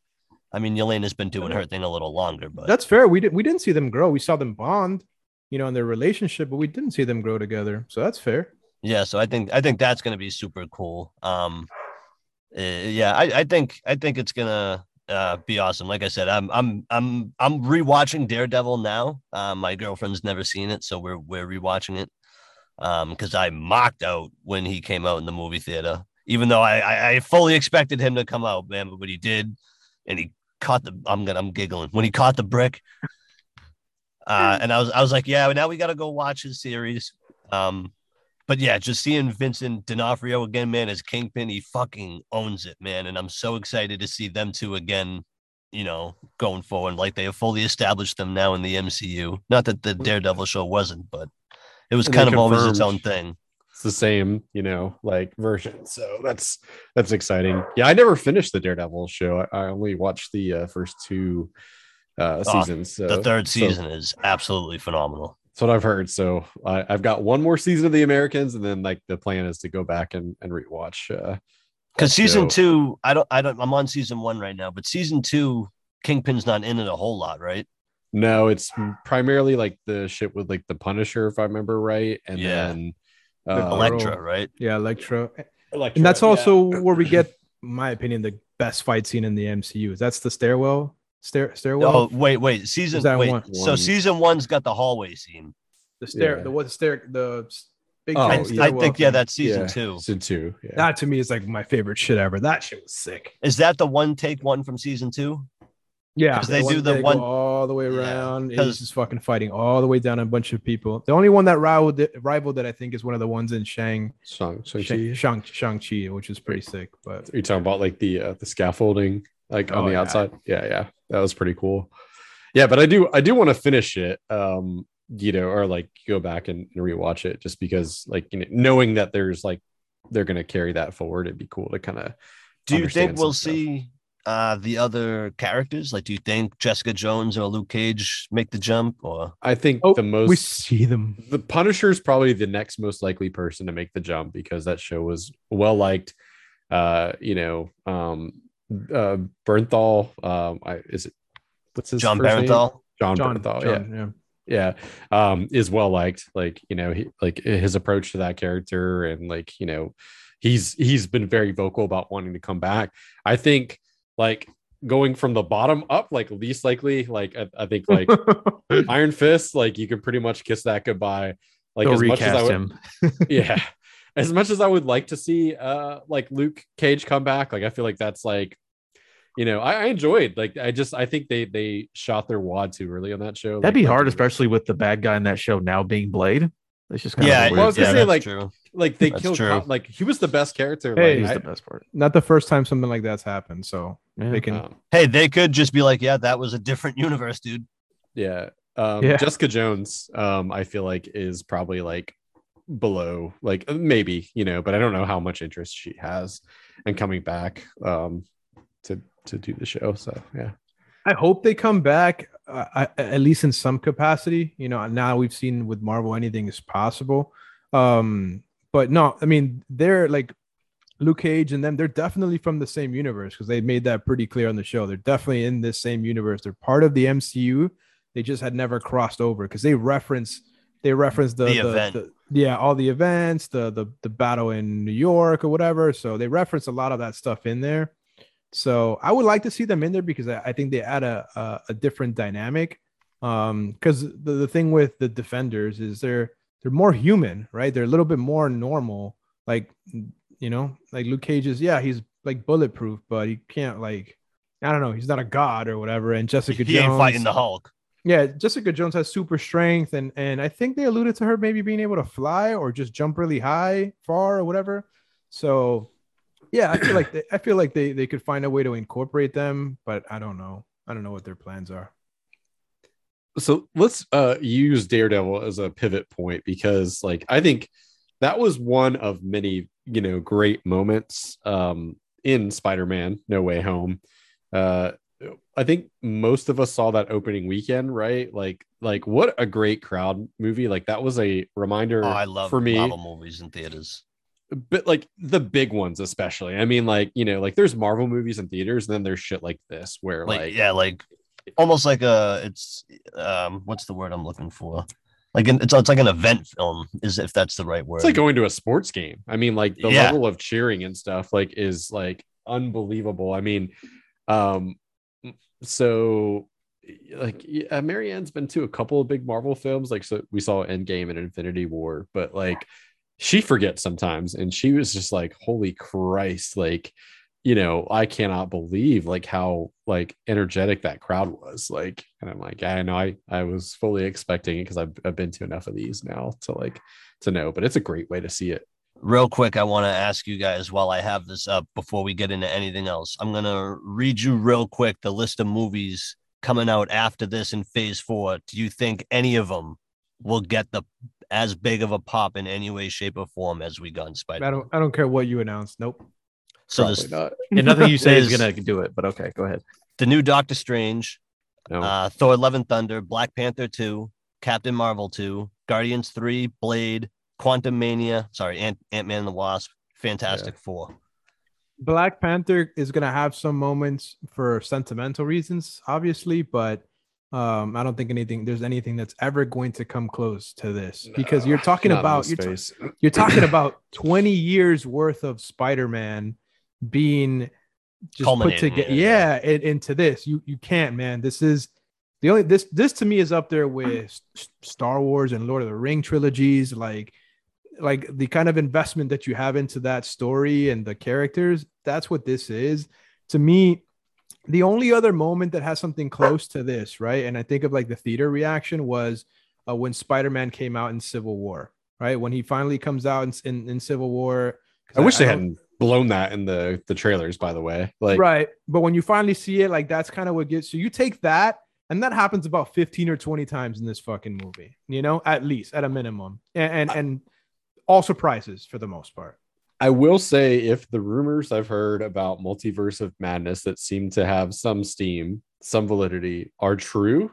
I mean Yelena's been doing her thing a little longer, but That's fair. We didn't we didn't see them grow. We saw them bond, you know, in their relationship, but we didn't see them grow together. So that's fair. yeah, so I think I think that's going to be super cool. Um, uh, yeah, I, I think I think it's gonna uh, be awesome. Like I said, I'm I'm I'm I'm rewatching Daredevil now. Uh, my girlfriend's never seen it, so we're we're rewatching it. Um, because I mocked out when he came out in the movie theater, even though I, I I fully expected him to come out, man. But what he did, and he caught the I'm gonna I'm giggling when he caught the brick. Uh, and I was I was like, yeah, now we got to go watch his series. Um, but yeah, just seeing Vincent D'Onofrio again, man, as Kingpin, he fucking owns it, man. And I'm so excited to see them two again, you know, going forward. Like they have fully established them now in the MCU. Not that the Daredevil show wasn't, but it was And kind of always its own thing. It's the same, you know, like version. So that's that's exciting. Yeah, I never finished the Daredevil show. I, I only watched the uh, first two uh, Oh, seasons. So, The third so- season is absolutely phenomenal. That's what I've heard. So I, I've got one more season of the Americans, and then like the plan is to go back and and rewatch. Uh, Because that season show. two, I don't, I don't, I'm on season one right now, but season two, Kingpin's not in it a whole lot, right? No, it's primarily like the shit with like the Punisher, if I remember right, and Yeah. then The uh, Elektra, right? Yeah, Electro. Elektra, And that's yeah. also where we get, in my opinion, the best fight scene in the MCU. That's the stairwell. Stair stairwell. oh, wait, wait. Season, wait. one? So season one's got the hallway scene. the stair, yeah. the what the stair, the big Oh, I, yeah. I think, yeah, thing. that's season Yeah, two. Season two. Yeah. that to me is like my favorite shit ever. That shit was sick. Is that the one take one from season two? Yeah, 'Cause they do the they one- all the way Yeah, He's just fucking fighting all the way down a bunch of people. The only one that rivaled it, rivaled that I think is one of the ones in Shang Shang Shang Shang Chi. Shang Shang Chi, which is pretty sick. But Are you talking about like the uh, the scaffolding like on Oh, the yeah. outside? Yeah, yeah, that was pretty cool. Yeah, but I do I do want to finish it. Um, you know, or like go back and, and rewatch it just because like you know, knowing that there's like they're gonna carry that forward, it'd be cool to kind of. Do you think we'll stuff. see uh, the other characters? Like, do you think Jessica Jones or Luke Cage make the jump? Or I think oh, the most we see them. the Punisher is probably the next most likely person to make the jump because that show was well liked. Uh, you know, um, uh, Bernthal. Um, I is it what's his John first name? Barenthal? John, John, Bernthal. Yeah, John, yeah. yeah um is well liked like you know he like his approach to that character and like you know he's he's been very vocal about wanting to come back i think like going from the bottom up like least likely like i, I think like iron fist like you can pretty much kiss that goodbye like They'll as much as i recast would him. yeah as much as i would like to see uh like luke cage come back like i feel like that's like you know i, I enjoyed like i just i think they they shot their wad too early on that show That'd Like, be hard, especially with the bad guy in that show now being Blade. It's just kind Yeah, of Well, I was gonna yeah, say, like, true. like they That's killed true. Like he was the best character Hey, He's like, the best part. Not the first time something like that's happened. So Yeah. they can. um, Hey, they could just be like, yeah, that was a different universe, dude. yeah um Yeah. jessica jones um i feel like is probably like below like uh, maybe you know but i don't know how much interest she has in coming back um to to do the show so yeah I hope they come back, uh, at least in some capacity. You know, now we've seen with Marvel anything is possible. Um, but no, I mean they're like Luke Cage and them. They're definitely from the same universe because they made that pretty clear on the show. They're definitely in this same universe. They're part of the MCU. They just had never crossed over because they reference they reference the, The the- event. the- yeah all the events the the the battle in New York or whatever. So they reference a lot of that stuff in there. So I would like to see them in there because I, I think they add a, a a different dynamic. Um, because the, the thing with the defenders is they're they're more human, right? They're a little bit more normal. Like you know, like Luke Cage is yeah, he's like bulletproof, but he can't like I don't know, he's not a god or whatever. And Jessica He Jones, ain't fighting the Hulk. Yeah, Jessica Jones has super strength, and and I think they alluded to her maybe being able to fly or just jump really high, far or whatever. So Yeah, I feel like they, I feel like they they could find a way to incorporate them, but I don't know. I don't know what their plans are. so let's uh use daredevil as a pivot point because like i think that was one of many you know great moments um in spider-man no way home uh i think most of us saw that opening weekend right like like what a great crowd movie like that was a reminder Oh, I love for me Marvel movies in theaters. but like the big ones especially i mean like you know like there's marvel movies in theaters and then there's shit like this where Like, like, yeah, like almost like a it's um what's the word I'm looking for? Like an, it's it's like an event film, is if that's the right word. It's like going to a sports game. I mean, like the Yeah. level of cheering and stuff, like, is like unbelievable. I mean, um, Mm, so like yeah, uh, Marianne's been to a couple of big Marvel films, like so we saw Endgame and Infinity War, but like she forgets sometimes, and she was just like, "Holy Christ!" Like, you know, I cannot believe like how like energetic that crowd was. Like, and I'm like, I know I I was fully expecting it because I've I've been to enough of these now to like to know, but it's a great way to see it. Real quick, I want to ask you guys while I have this up before we get into anything else. I'm gonna read you real quick the list of movies coming out after this in Phase Four. Do you think any of them will get the as big of a pop in any way, shape, or form as we got in Spider? I don't I don't care what you announce. Nope. So Probably there's not. And nothing you say is gonna do it. But okay, go ahead. the new Doctor Strange, No. uh, Thor: Love and Thunder, Black Panther two, Captain Marvel two, Guardians three, Blade, Quantumania, sorry, Ant Ant Man and the Wasp, Fantastic Four. Black Panther is gonna have some moments for sentimental reasons, obviously, but um, I don't think anything there's anything that's ever going to come close to this because you're talking about you're, ta- space. you're talking about 20 years worth of Spider-Man being just put together. yeah. Yeah, in- into this. You you can't, man. This is the only this this to me is up there with S- Star Wars and Lord of the Ring trilogies. Like like the kind of investment that you have into that story and the characters. That's what this is. To me, the only other moment that has something close to this, right? And I think of like the theater reaction was uh, when Spider-Man came out in Civil War, right? When he finally comes out in, in, in Civil war I wish they don't- hadn't blown that in the the trailers. By the way, like right. But when you finally see it, like that's kind of what gets so you take that, and that happens about 15 or 20 times in this fucking movie, you know, at least at a minimum. And and, and all surprises for the most part. I will say, if the rumors I've heard about Multiverse of Madness that seem to have some steam, some validity, are true,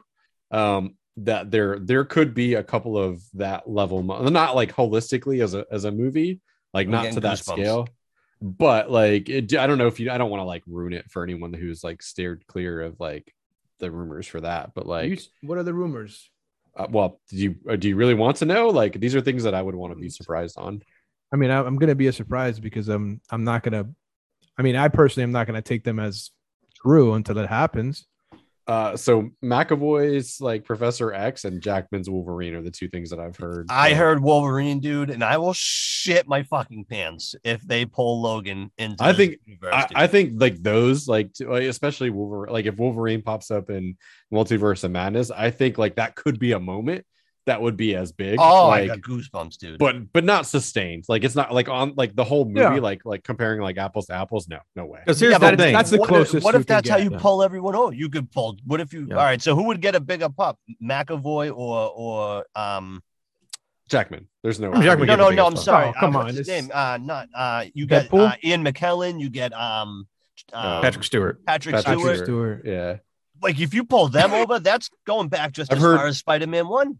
um, that there there could be a couple of that level, mo- not like holistically as a as a movie, like I'm not getting to that goosebumps. scale, but like it, I don't know if you I don't want to like ruin it for anyone who's like steered clear of like the rumors for that, but like. You- what are the rumors? Uh, well, do you uh, do you really want to know? Like these are things that I would want to be surprised on. I mean, I'm gonna be a surprise because I'm I'm not gonna. I mean, I personally am not gonna take them as true until it happens. Uh, so McAvoy's like Professor X and Jackman's Wolverine are the two things that I've heard. I heard Wolverine, dude, and I will shit my fucking pants if they pull Logan into. I think- I. I think like those like especially Wolverine. Like if Wolverine pops up in Multiverse of Madness, I think like that could be a moment that would be as big. oh, like, I got goosebumps, dude. but but not sustained. Like it's not like on like the whole movie. Yeah. Like like comparing like apples to apples. No, no way. Because here's Yeah, the thing. that's the what closest If, what if that's how you Yeah. pull everyone? Oh, you could pull. What if you? Yeah. All right. So who would get a bigger pop, McAvoy or or um? Jackman. There's no. Jackman no, no, no. I'm pop. sorry. Oh, come uh, on, his name? Uh, not uh. You get Deadpool? uh, Ian McKellen. You get um. uh, Patrick Stewart. Patrick, Patrick Stewart. Stewart. Stewart. Yeah. Like if you pull them over, that's going back just I've as heard- far as Spider-Man One.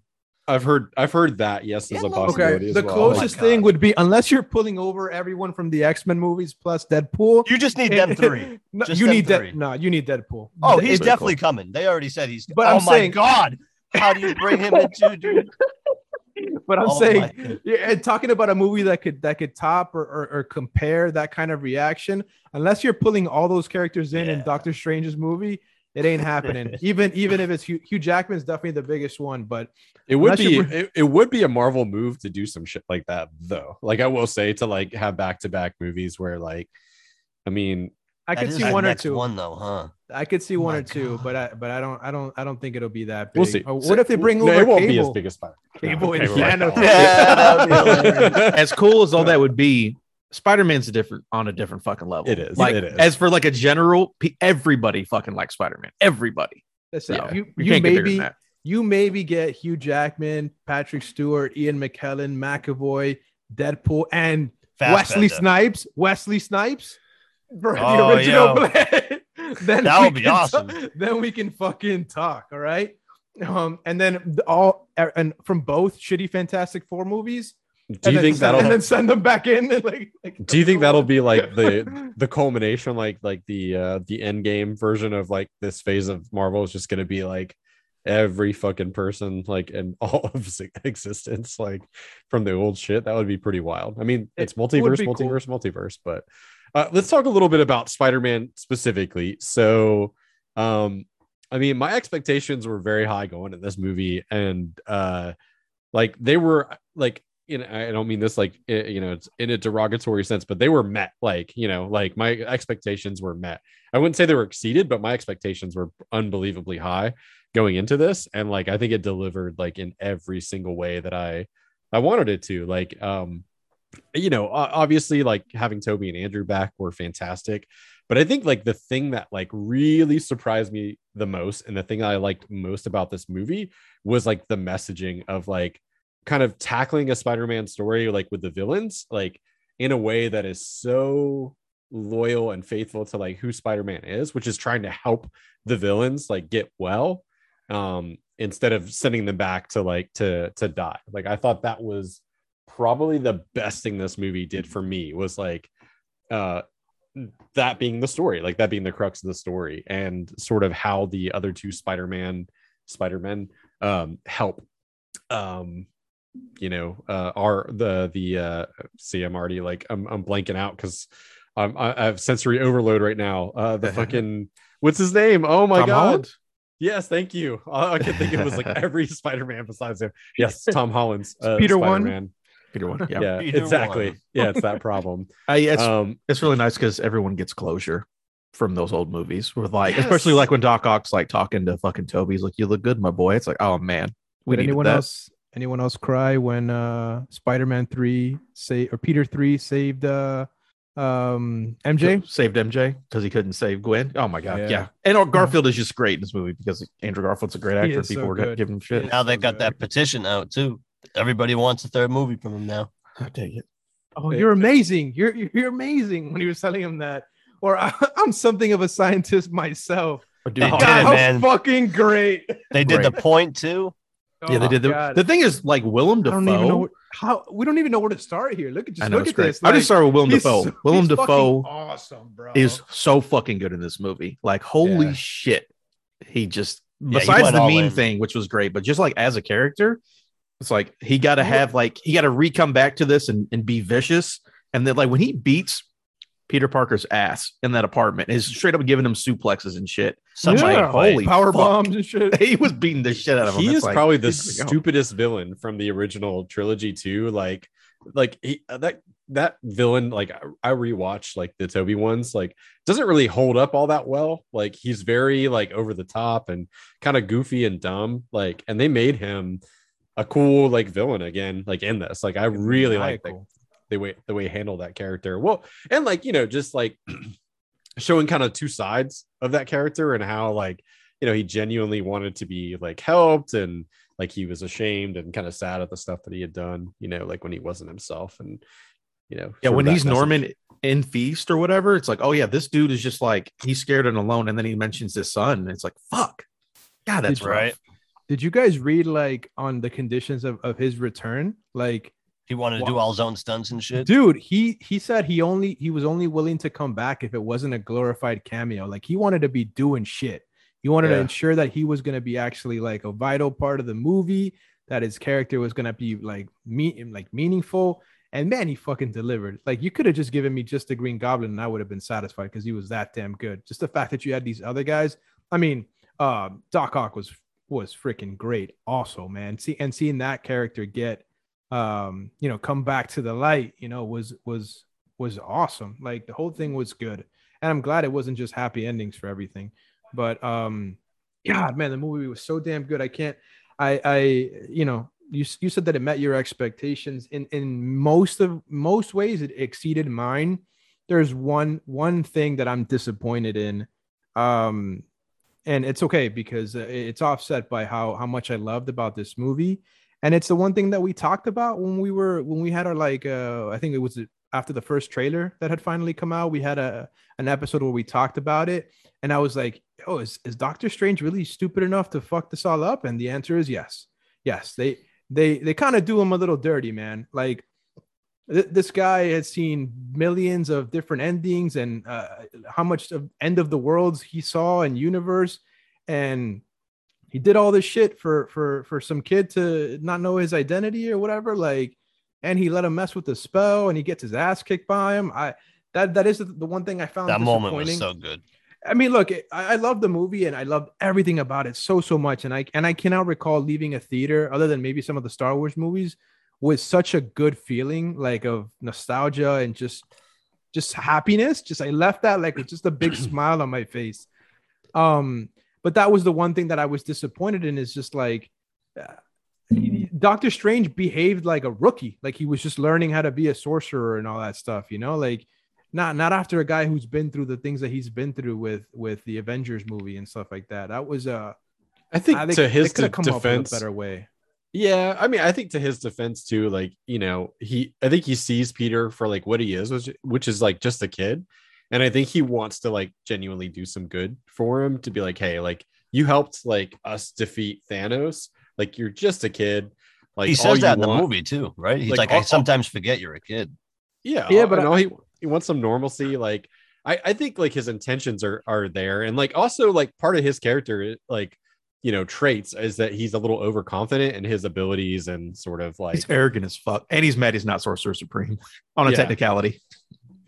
I've heard I've heard that yes is a possibility. Okay, as the well. closest Oh thing would be unless you're pulling over everyone from the X Men movies plus Deadpool. You just need them three. no, Just you them need three. that. No, you need Deadpool. Oh, he's it- definitely coming. They already said he's. But oh I'm my saying- god! How do you bring him into, dude? But I'm Oh saying, yeah, and talking about a movie that could that could top or, or, or compare that kind of reaction, unless you're pulling all those characters in in Doctor Strange's movie, it ain't happening. even even if it's Hugh, Hugh Jackman's definitely the biggest one, but It would be you're- it, it would be a Marvel move to do some shit like that though. Like I will say to like have back to back movies where like I mean I could see one or two. One though, huh? I could see Oh one my or two, God. but I but I don't I don't I don't think it'll be that big. we'll see. Uh, So- What if they bring no, over it won't Cable? be as big as Spider. Cable and Cable. Thanos. Yeah, that would as cool as all that would be, Spider-Man's a different on a different fucking level. It is, Like it is. as for like a general, everybody fucking likes Spider-Man. Everybody. Listen, Yeah, you, you you can't get bigger than maybe you maybe get Hugh Jackman, Patrick Stewart, Ian McKellen, McAvoy, Deadpool, and Wesley Fassbender. Snipes. Wesley Snipes for the Oh, original yo. Blade. then That we would be can awesome. ta- then we can fucking talk. All right. Um, and then all and from both shitty Fantastic Four movies. Do you think that'll and then send them back in? And like, like do you think that'll be like the the culmination like like the uh the end game version of like this phase of marvel is just going to be like every fucking person like in all of existence like from the old shit that would be pretty wild i mean it's would multiverse be cool. multiverse multiverse but uh, let's talk a little bit about spider-man specifically so um i mean my expectations were very high going in this movie and uh like they were like you know i don't mean this like you know it's in a derogatory sense but they were met like you know like my expectations were met. I wouldn't say they were exceeded but my expectations were unbelievably high going into this. And like i think it delivered like in every single way that i i wanted it to. Like um you know obviously like having tobey and andrew back were fantastic. But i think like the thing that like really surprised me the most and the thing i liked most about this movie was like the messaging of like kind of tackling a Spider-Man story like with the villains, like in a way that is so loyal and faithful to like who Spider-Man is, which is trying to help the villains like get well, um, instead of sending them back to like to to die. Like I thought that was probably the best thing this movie did for me was like uh that being the story, like that being the crux of the story, and sort of how the other two Spider-Man Spider-Men um help um you know uh are the the uh see i'm already like i'm, I'm blanking out because I'm, i I have sensory overload right now uh the fucking what's his name oh my Tom god Holland? yes thank you all i could think it was like every spider-man besides him yes tom holland's uh, Peter one? Spider-Man. Peter one. Yeah. yeah, Peter exactly one. yeah it's that problem I, it's, um it's really nice because everyone gets closure from those old movies with like, Yes. especially like when Doc Ock's like talking to fucking tobey's like, "You look good, my boy." It's like, oh man, we Did anyone that. else anyone else cry when uh Spider-Man 3 say or Peter 3 saved uh um MJ? saved MJ because he couldn't save Gwen. Oh my god, Yeah. yeah. And Garfield is just great in this movie because Andrew Garfield's a great actor. People so were good. giving him shit. Now they So got good. that petition out too. Everybody wants a third movie from him now. Oh, dang it. Oh, you're amazing. You're you're amazing when he was telling him that. Or I, I'm something of a scientist myself. Oh, dude, did God, it, man. fucking great. They did the point too. Yeah, they Oh, did. The, God. the thing is, like Willem Dafoe. I don't even know what- how we don't even know where to start here. Look at just look at great. this. I just like, started with Willem Dafoe. so- Willem Dafoe awesome, bro. is so fucking good in this movie. Like, holy Yeah. shit. He just he besides went the meme in. thing, which was great, but just like as a character, it's like he got to have like he got to re come back to this and, and be vicious. And then like when he beats Peter Parker's ass in that apartment, is straight up giving him suplexes and shit. Such Yeah. a good fight. Holy power fuck. bombs and shit. He was beating the shit out of him. he It's is like, probably the he's like, stupidest villain from the original trilogy too like like he, uh, that that villain like I- i rewatched like the tobey ones like doesn't really hold up all that well like he's very like over the top and kind of goofy and dumb like and they made him a cool like villain again like in this like i really like the, Maniacal. The way the way he handled that character well and like you know just like showing kind of two sides of that character and how like you know he genuinely wanted to be like helped and like he was ashamed and kind of sad at the stuff that he had done you know like when he wasn't himself and you know Yeah, when he's message. Norman in Feast or whatever, it's like, oh yeah, this dude is just like he's scared and alone, and then he mentions his son, and it's like, fuck, God, that's Did- right. right. Did you guys read like on the conditions of, of his return? Like, He wanted to do all his own stunts and shit. dude, he he said he only he was only willing to come back if it wasn't a glorified cameo. Like he wanted to be doing shit. He wanted to ensure that he was gonna be actually like a vital part of the movie, that his character was gonna be like me like meaningful. And man, he fucking delivered. Like you could have just given me just the Green Goblin, and I would have been satisfied because he was that damn good. Just the fact that you had these other guys. I mean, uh, Doc Ock was was freaking great, also, man. See, and seeing that character get, um, you know, come back to the light, you know, was was was awesome. Like the whole thing was good, and I'm glad it wasn't just happy endings for everything. But um, God, man, the movie was so damn good. I can't. I, I, you know, you you said that it met your expectations in in most of most ways it exceeded mine there's one one thing that i'm disappointed in um and it's okay because uh, it's offset by how how much i loved about this movie and it's the one thing that we talked about when we were when we had our like uh i think it was after the first trailer that had finally come out we had a an episode where we talked about it. And i was like oh is, is doctor strange really stupid enough to fuck this all up? And the answer is yes. Yes they they they kind of do him a little dirty man. Like th- this guy has seen millions of different endings and uh, how much of end of the worlds he saw and universe. And he did all this shit for for for some kid to not know his identity or whatever like and he let him mess with the spell and he gets his ass kicked by him i that that is the one thing i found That moment was so good. I mean, look, I, I love the movie and I loved everything about it so so much, and I and I cannot recall leaving a theater other than maybe some of the Star Wars movies with such a good feeling, like of nostalgia and just just happiness. Just I left that like with just a big smile on my face. Um, but that was the one thing that I was disappointed in. Is just like. uh, Doctor Strange behaved like a rookie, like he was just learning how to be a sorcerer and all that stuff, you know, like not not after a guy who's been through the things that he's been through with with the Avengers movie and stuff like that. That was uh I think I think to his they de- come up with defense, better way. Yeah, I mean, I think to his defense too, like you know, he I think he sees Peter for like what he is, which which is like just a kid, and I think he wants to like genuinely do some good for him to be like, hey, like you helped like us defeat Thanos, like you're just a kid. Like he says that in the movie too, right? He's like, like, all- I sometimes forget you're a kid. Yeah, Yeah, yeah, but but I- all he he wants some normalcy. Like I I think like his intentions are are there, and like also like part of his character like you know traits is that he's a little overconfident in his abilities and sort of like He's arrogant as fuck, and he's mad he's not Sorcerer Supreme on a Yeah. technicality.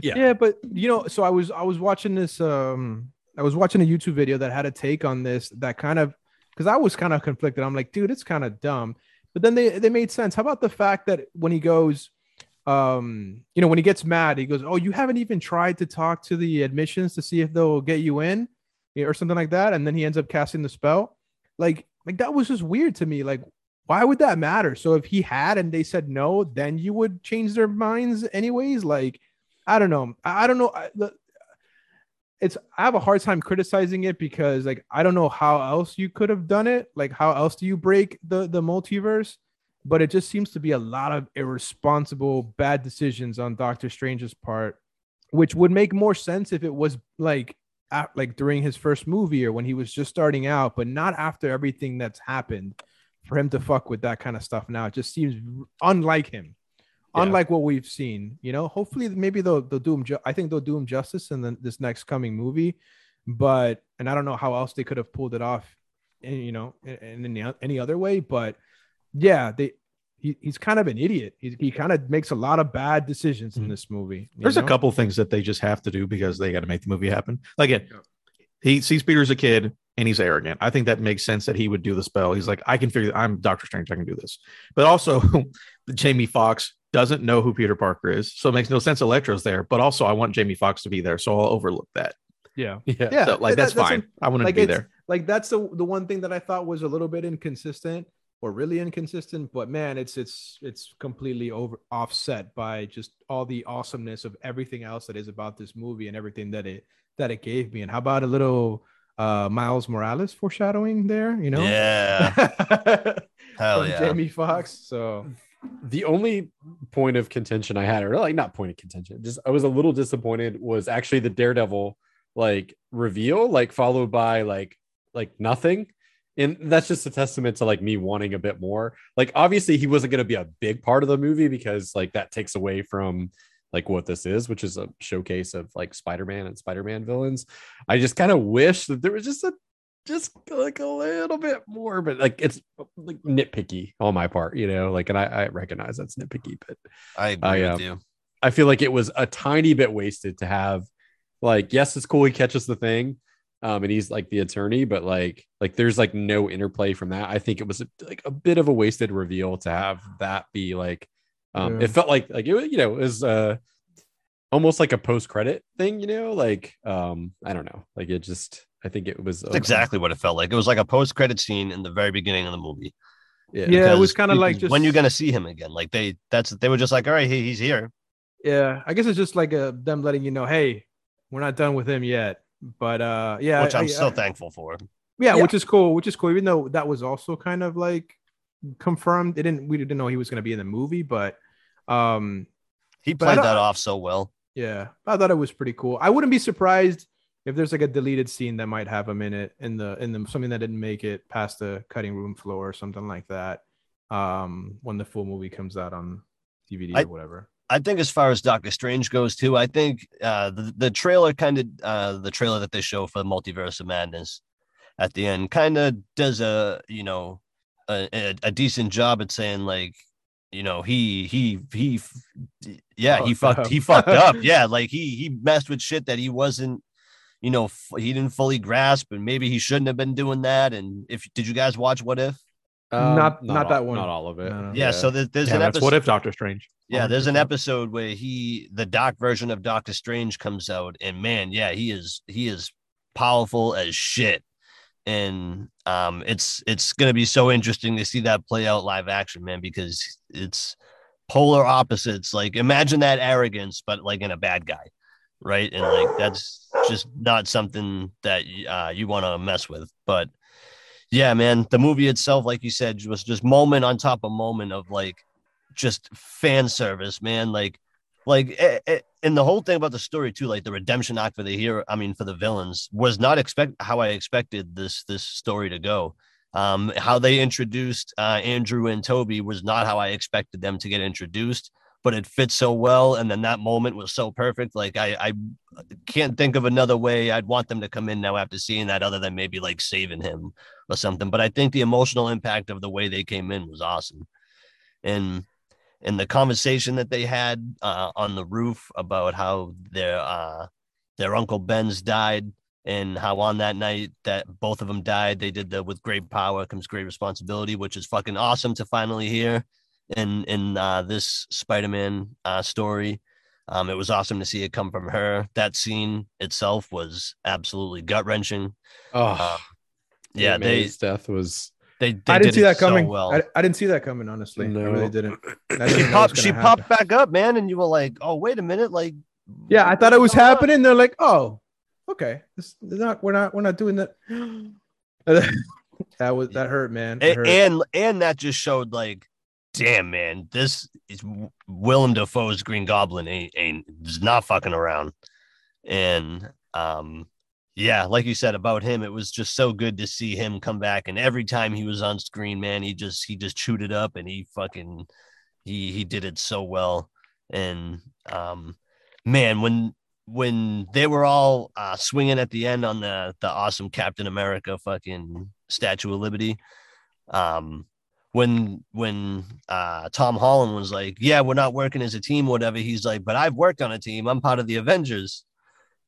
Yeah. Yeah, but you know, so I was I was watching this um I was watching a YouTube video that had a take on this that kind of because I was kind of conflicted. I'm like, dude, it's kind of dumb. But then they they made sense. How about the fact that when he goes, um, you know, when he gets mad, he goes, "Oh, you haven't even tried to talk to the admissions to see if they'll get you in, or something like that." And then he ends up casting the spell. Like, like that was just weird to me. Like, why would that matter? So if he had and they said no, then you would change their minds anyways. Like, I don't know. I, don't know. I, it's I have a hard time criticizing it because like I don't know how else you could have done it. Like how else do you break the the multiverse? But it just seems to be a lot of irresponsible bad decisions on Doctor Strange's part, which would make more sense if it was like at, like during his first movie or when he was just starting out, but not after everything that's happened for him to fuck with that kind of stuff now. It just seems unlike him Yeah. unlike what we've seen. You know, hopefully maybe they'll they'll do him. Ju- I think they'll do him justice in the, this next coming movie. But and I don't know how else they could have pulled it off, in, you know, in, in any, any other way. But yeah, they he, he's kind of an idiot. He, he kind of makes a lot of bad decisions in Mhm. this movie. There's know? a couple things that they just have to do because they got to make the movie happen. Like, again, he sees Peter as a kid and he's arrogant. I think that makes sense that he would do the spell. He's like, I can figure. I'm Doctor Strange. I can do this. But also, Jamie Foxx doesn't know who Peter Parker is, so it makes no sense. Electro's there, but also I want Jamie Foxx to be there, so I'll overlook that. Yeah, yeah. yeah. So, like that- that's, fine. I want like to be there. like that's the the one thing that I thought was a little bit inconsistent or really inconsistent, but man, it's it's it's completely over offset by just all the awesomeness of everything else that is about this movie and everything that it that it gave me. And how about a little uh Miles Morales foreshadowing there, you know? Yeah. Hell yeah. Jamie Foxx. So the only point of contention I had, or like not point of contention, just I was a little disappointed was actually the Daredevil like reveal, like followed by like like nothing. And that's just a testament to like me wanting a bit more. Like obviously he wasn't going to be a big part of the movie because like that takes away from like what this is, which is a showcase of like Spider-Man and Spider-Man villains. I just kind of wish that there was just a just like a little bit more, but like it's like nitpicky on my part, you know. Like, and I, I recognize that's nitpicky, but I agree I, with um, you. I feel like it was a tiny bit wasted to have like, yes, it's cool he catches the thing, um, and he's like the attorney, but like, like there's like no interplay from that. I think it was like a bit of a wasted reveal to have that be like, um, Yeah. it felt like like it, you know, it was uh almost like a post credit thing, you know, like um, I don't know, like it just. I think it was That's exactly what it felt like. It was like a post credit scene in the very beginning of the movie. Yeah. Yeah, it was kind of like just when you're gonna see him again. Like they that's they were just like, all right, he, he's here. Yeah, I guess it's just like a, them letting you know, hey, we're not done with him yet. But uh, yeah, which I- I'm I- so thankful for. yeah, Yeah. which is cool, which is cool. Even though that was also kind of like confirmed, it didn't we didn't know he was going to be in the movie, but um, He played that off so well. yeah, I thought it was pretty cool. I wouldn't be surprised if there's like a deleted scene that might have him in it in the in the something that didn't make it past the cutting room floor or something like that. Um, when the full movie comes out on DVD I- or whatever. I think as far as Doctor Strange goes too, I think uh, the the trailer kind of uh, the trailer that they show for Multiverse of Madness at the end kind of does a you know a, a, decent job at saying like you know he he he yeah he fucked he fucked up yeah like he he messed with shit that he wasn't you know f- he didn't fully grasp and maybe he shouldn't have been doing that and if did you guys watch What If Not- not all- that one. Not all of it. No, no. yeah, so there, there's Yeah, an episode what if Doctor Strange. yeah, there's an episode where he the doc version of Doctor Strange comes out, and man, yeah, he is he is powerful as shit. And um it's it's gonna be so interesting to see that play out live action, man, because it's polar opposites. Like imagine that arrogance, but like in a bad guy, right? And like that's just not something that uh, you want to mess with. But yeah, man, the movie itself, like you said, was just moment on top of moment of like just fan service, man. Like, like, eh, eh, and the whole thing about the story too, like the redemption arc for the hero. I mean, for the villains, was not expect how I expected this this story to go. Um, how they introduced uh, Andrew and Tobey was not how I expected them to get introduced, but it fits so well. And then that moment was so perfect. Like I, I can't think of another way I'd want them to come in now after seeing that, other than maybe like saving him or something. But I think the emotional impact of the way they came in was awesome. And and the conversation that they had uh, on the roof about how their uh, their uncle Ben's died and how on that night that both of them died, they did the with great power comes great responsibility, which is fucking awesome to finally hear in in uh, this Spider-Man uh, story. Um, it was awesome to see it come from her. That scene itself was absolutely gut wrenching. Oh, Um, yeah, Aunt they death was. they, they I didn't did see it that so coming. well. I, I didn't see that coming. Honestly, I No. really didn't. I didn't she popped she gonna popped back up, man, and you were like, "Oh, wait a minute!" Like, Yeah, I thought it was what's going on? happening. They're like, oh, okay, this, they're not. We're not. We're not doing that. that was that hurt, man. It A- hurt. and and that just showed like, damn, man, this is Willem Dafoe's Green Goblin ain't ain't is not fucking around, and um. Yeah, like you said about him, it was just so good to see him come back. And every time he was on screen, man, he just he just chewed it up, and he fucking he he did it so well. And um, man, when when they were all uh, swinging at the end on the the awesome Captain America fucking Statue of Liberty, um, when when uh, Tom Holland was like, "Yeah, we're not working as a team, whatever," he's like, "But I've worked on a team. I'm part of the Avengers."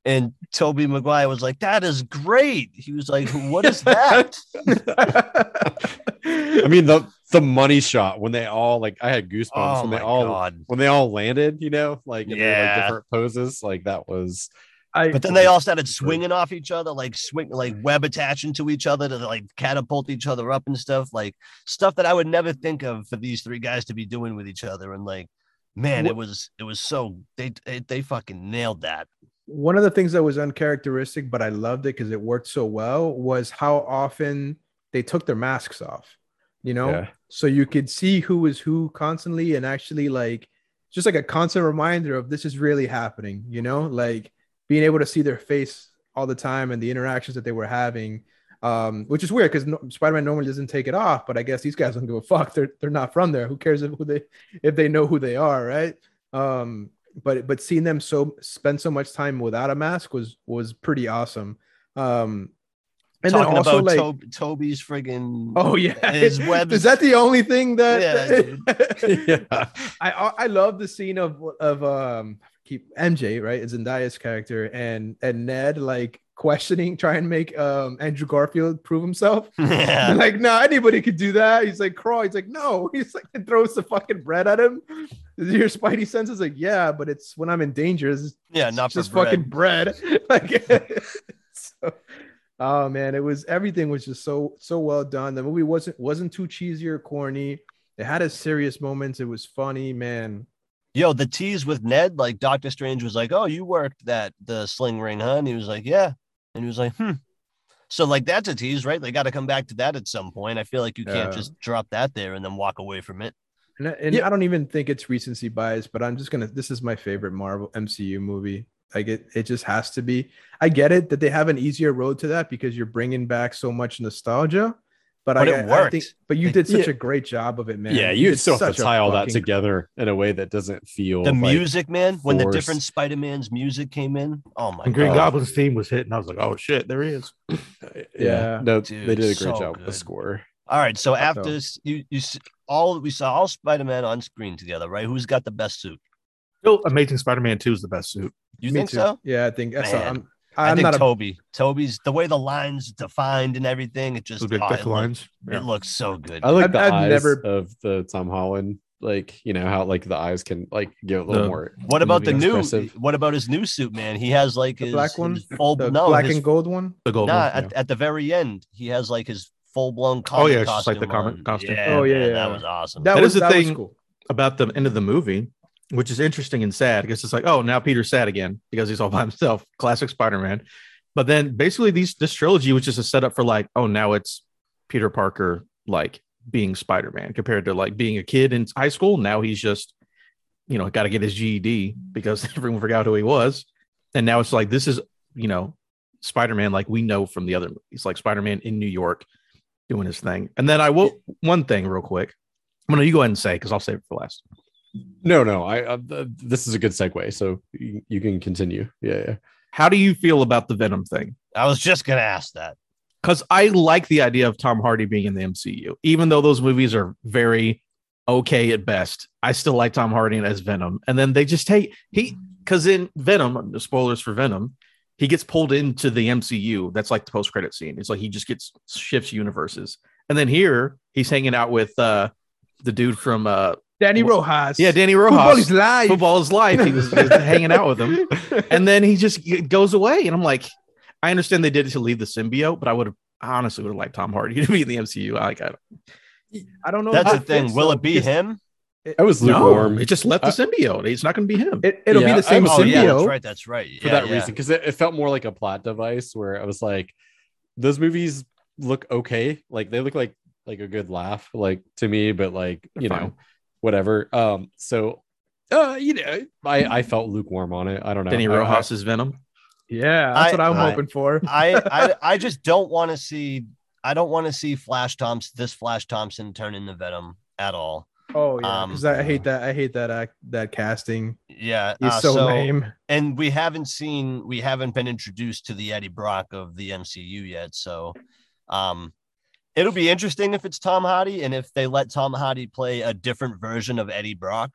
And Tobey Maguire was like, "That is great." He was like, "What is that?" I mean the the money shot when they all like I had goosebumps oh when they all god! when they all landed, you know, like in their, like different poses. Like that was I, But then they all started swinging off each other, like swing, like web attaching to each other to like catapult each other up and stuff, like stuff that I would never think of for these three guys to be doing with each other. And like, man, it was it was so they they, they fucking nailed that. one of the things that was uncharacteristic, but I loved it because it worked so well, was how often they took their masks off. You know, yeah. so you could see who was who constantly, and actually like just like a constant reminder of this is really happening. You know, like being able to see their face all the time and the interactions that they were having. Um, which is weird because no, Spider-Man normally doesn't take it off, but I guess these guys don't give a fuck. They're they're not from there. Who cares if who they if they know who they are, right? Um, but but seeing them so spend so much time without a mask was was pretty awesome. Um, and Talking then also about like, Tob- Tobey's friggin' oh yeah, his webs- is that the only thing that? Yeah, yeah. I I I love the scene of of um keep MJ right, it's Zendaya's character and and Ned like questioning, trying to make um Andrew Garfield prove himself. yeah. like, no, anybody could do that. He's like, crawl. He's like, no. He's like, throws the fucking bread at him. Your spidey sense is like, yeah, but it's when I'm in danger. It's yeah, not for just bread. fucking bread. like, so, Oh man, it was everything was just so so well done. The movie wasn't wasn't too cheesy or corny. It had its serious moments. It was funny, man. Yo, the tease with Ned, like Doctor Strange was like, "Oh, you worked that the sling ring, huh?" And he was like, "Yeah," and he was like, "Hmm." So like that's a tease, right? They got to come back to that at some point. I feel like you can't Yeah. just drop that there and then walk away from it. And, I- and Yeah. I don't even think it's recency bias, but I'm just gonna. This is my favorite Marvel MCU movie. Like it, it just has to be. I get it that they have an easier road to that because you're bringing back so much nostalgia. But, But I, it I- I worked. think, but you did such Yeah. a great job of it, man. yeah, you did still have to a tie all that together in a way that doesn't feel The like- music, man, when the different Spider Man's music came in, oh my When Green god, Goblin's theme was hitting, I was like, "Oh shit, there he is." yeah, Yeah. no, Dude, they did a great so job with the score. All right, so after so. you you all we saw all Spider Man on screen together, right? Who's got the best suit? Still, Amazing Spider-Man Two is the best suit. You Me think too. so? Yeah, I think that's. Man, I'm, I I'm think not a Tobey. Tobey's the way the lines defined and everything. It just big oh, thick it, look- lines. it Yeah. looks so good. I like I've- the I've eyes never- of the Tom Holland, like you know how like the eyes can like give a little The- more. What about the movie new? What about his new suit, man? He has like The his black one? his full the no, black his, and gold one. The gold nah, one. at, at the very end, he has like his full blown. Oh, yeah, it's just like the comic costume. Oh, yeah, man, yeah. that was awesome. That, That was is the that was thing- cool. about the end of the movie, which is interesting and sad because it's like, oh, now Peter's sad again because he's all by himself. Classic Spider-Man. But then basically these this trilogy was just a setup for like, oh, now it's Peter Parker like being Spider-Man compared to like being a kid in high school. Now he's just, you know, got to get his GED because everyone forgot who he was. And now it's like this is, you know, Spider-Man like we know from the other movies, like Spider-Man in New York doing his thing. And then I will one thing real quick. I'm gonna you go ahead and say because I'll save it for last. No, no, I uh, this is a good segue, so you, you can continue. Yeah, yeah. How do you feel about the Venom thing? I was just gonna ask that. Because I like the idea of Tom Hardy being in the MCU, even though those movies are very okay at best. I still like Tom Hardy as Venom, and then they just take he because in Venom, the spoilers for Venom, he gets pulled into the MCU. That's like the post credit scene. It's like he just gets shifts universes, and then here he's hanging out with uh the dude from uh Danny Rojas. yeah Danny Rojas. Football Rojas. is life. Football is life. He was, he hanging out with him. and then he just goes away. And I'm like, I understand they did it to leave the symbiote, but I would have I honestly would have liked Tom Hardy to be in the MCU. I like, I don't, I don't know. That's if the thing. fits, Will though, it be because him? I was lukewarm it just left the symbiote. It's not going to be him. It, it'll Yeah, be the same I- Oh yeah, that's right. That's right. for that yeah. reason because it, it felt more like a plot device where I was like, those movies look okay, like they look like like a good laugh, like to me, but like They're you fine. know, whatever. Um, so uh, you know, I I felt lukewarm on it. I don't know. Denny I- I- Rojas is Venom. Yeah, that's I- what I'm I- hoping for. I, I I just don't want to see I don't want to see Flash Thompson this Flash Thompson turn into Venom at all. Oh yeah, Um, because I hate that. I hate that act, that casting. Yeah, He's uh, so, lame. and we haven't seen we haven't been introduced to the Eddie Brock of the MCU yet, so um it'll be interesting if it's Tom Hardy and if they let Tom Hardy play a different version of Eddie Brock.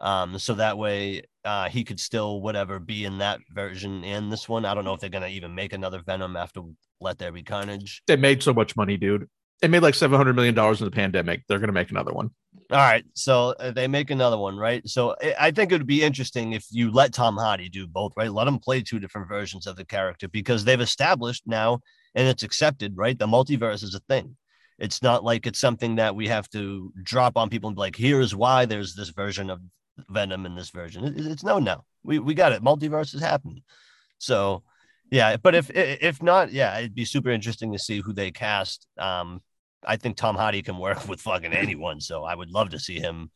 Um, so that way uh he could still whatever be in that version and this one. I don't know if they're gonna even make another Venom after Let There Be Carnage. They made so much money, dude. They made like seven hundred million dollars in the pandemic. They're going to make another one. All right, so uh, they make another one, right? So I- I think it would be interesting if you let Tom Hardy do both, right? Let him play two different versions of the character because they've established now and it's accepted, right? The multiverse is a thing. It's not like it's something that we have to drop on people and be like, here's why there's this version of Venom in this version. It- it's no, no. We we got it. Multiverse is happening. So yeah, but if if not, yeah, it'd be super interesting to see who they cast. Um, I think Tom Hardy can work with fucking anyone, so I would love to see him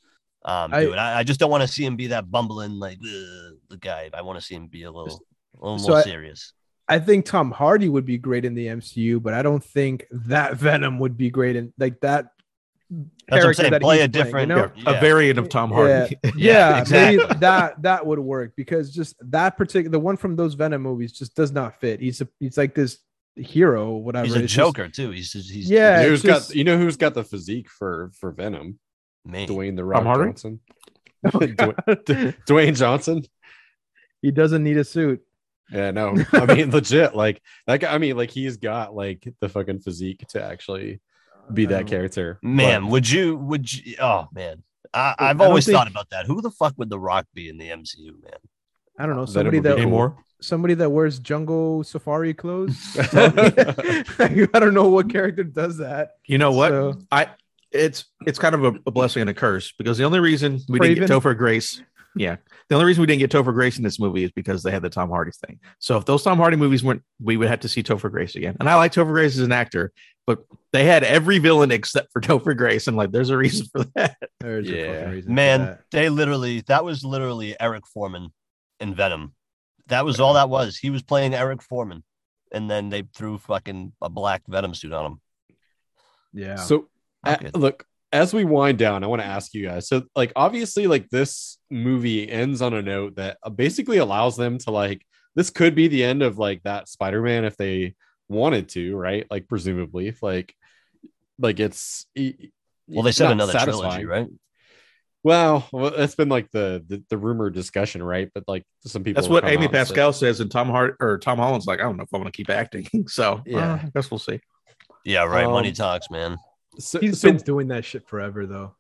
um, I- do it. I, I just don't want to see him be that bumbling like the guy. I want to see him be a little, a little So more I- serious. I think Tom Hardy would be great in the MCU, but I don't think that Venom would be great in like that. That's what I'm character saying. that Play he's a playing, different, you know? A variant of Tom Hardy. Yeah, Yeah, maybe exactly. that that would work because just that particular the one from those Venom movies just does not fit. He's a he's like this hero, whatever. He's a It's just- too. He's just, he's Yeah, You know it's who's just- got you know who's got the physique for for Venom? me. Dwayne the Rock Johnson. Oh, Dwayne, Dwayne Johnson. he doesn't need a suit. Yeah, no, I mean legit. Like that guy. I mean, like he's got like the fucking physique to actually be that Um, character. Man, But- would you? Would you? Oh man, I, I I've don't always think- thought about that. Who the fuck would The Rock be in the MCU, man? I don't know somebody would that cool. Namor. somebody that wears jungle safari clothes. I don't know what character does that. You know what? So- I it's it's kind of a, a blessing and a curse because the only reason we didn't get Kraven? Topher Grace, yeah, the only reason we didn't get Topher Grace in this movie is because they had the Tom Hardy thing. So if those Tom Hardy movies weren't, we would have to see Topher Grace again. And I like Topher Grace as an actor, but they had every villain except for Topher Grace, and like there's a reason for that. There's a Yeah. fucking reason for Man, that. they literally that was literally Eric Forman in Venom. That was all that was. He was playing Eric Forman, and then they threw fucking a black Venom suit on him. Yeah. So, Okay. uh, look, as we wind down, I want to ask you guys. So, like, obviously, like this movie ends on a note that uh, basically allows them to like this could be the end of like that Spider-Man if they wanted to, right? Like, presumably, if like, like it's Well, they said not another trilogy, right? Well, well, that's been like the, the the rumor discussion, right? But like some people, That's what Amy out and said- Pascal says, and Tom Hart or Tom Holland's like, I don't know if I want to keep acting. so Yeah. yeah, I guess we'll see. Yeah, right. Money Um, talks, man. So, He's so been doing that shit forever, though.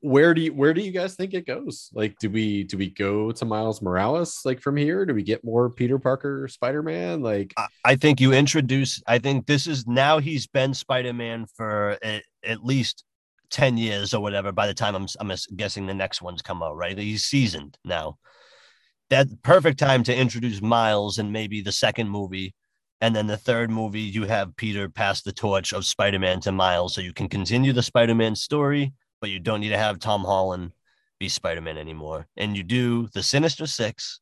where do you where do you guys think it goes? Like, do we do we go to Miles Morales like from here? Do we get more Peter Parker Spider Man? Like, I, I think you introduce. I think this is now he's been Spider Man for at, at least ten years or whatever. By the time I'm I'm guessing the next ones come out, right? He's seasoned now. That perfect time to introduce Miles and maybe the second movie. And then the third movie, you have Peter pass the torch of Spider Man to Miles. So you can continue the Spider Man story, but you don't need to have Tom Holland be Spider Man anymore. And you do the Sinister Six.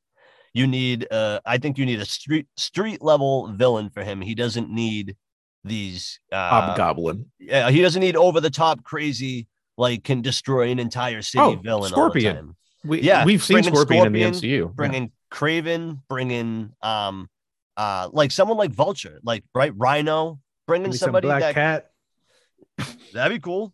You need, uh, I think you need a street street level villain for him. He doesn't need these. Uh, Hobgoblin. yeah, he doesn't need over the top crazy like can destroy an entire city Oh, villain. Scorpion. All the time. We, Yeah, we've seen bringing Scorpion, in the MCU. Bring in Kraven, bring in um, uh, like someone like Vulture, like right Rhino. Bring Give in me some somebody black that cat. that'd be cool.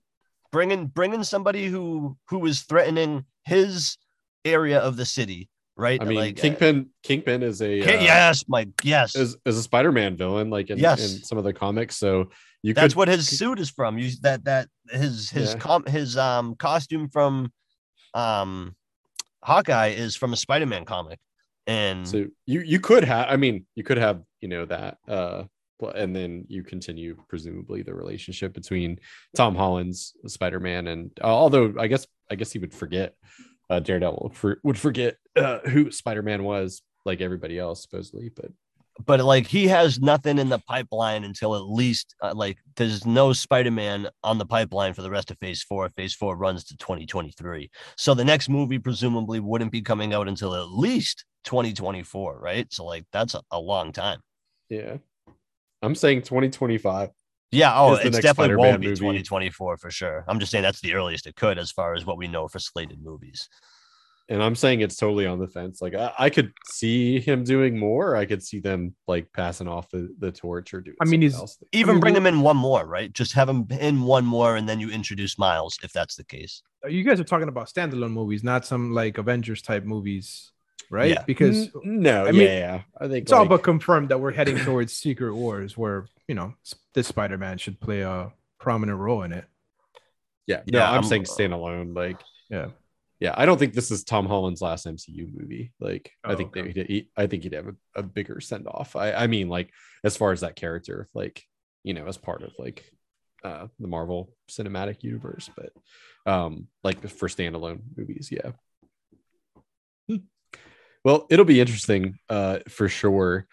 Bring in bring in somebody who who is threatening his area of the city, right? I mean, like, uh, Kingpin Kingpin is a Ki- uh, yes, my yes. is, is a Spider Man villain, like in, Yes. in some of the comics. So you That's could what his suit is from. You that that his his Yeah. com his um costume from um Hawkeye is from a Spider-Man comic. And so you you could have i mean you could have you know that uh and then you continue presumably the relationship between tom holland's spider-man and uh, although i guess i guess he would forget uh daredevil would for, would forget uh, who spider-man was like everybody else supposedly but but like he has nothing in the pipeline until at least uh, like there's no Spider-Man on the pipeline for the rest of Phase Four. Phase Four runs to 2023, so the next movie presumably wouldn't be coming out until at least 2024, right? So like that's a, a long time. yeah i'm saying 2025 Yeah, oh, Is the it's definitely Spider-Man won't be movie. 2024 for sure. I'm just saying that's the earliest it could as far as what we know for slated movies. and i'm saying it's totally on the fence like i, I could see him doing more i could see them like passing off the, the torch or doing I mean, he's- else. Even mean, bring we- him in one more, right? Just have him in one more, and then you introduce Miles if that's the case. You guys are talking about standalone movies, not some like Avengers type movies, right? Yeah. Because N- no I mean, yeah, yeah i think it's all but confirmed that we're heading towards Secret Wars, where you know this Spider-Man should play a prominent role in it. Yeah, no, Yeah, I'm, I'm- saying standalone. Like, Yeah. yeah, I don't think this is Tom Holland's last MCU movie. Like, I Oh, think okay. they, he, I think he'd have a, a bigger send off. I, I mean, like, as far as that character, like, you know, as part of like uh the Marvel Cinematic Universe, but um, like for standalone movies, yeah. Well, it'll be interesting, uh, for sure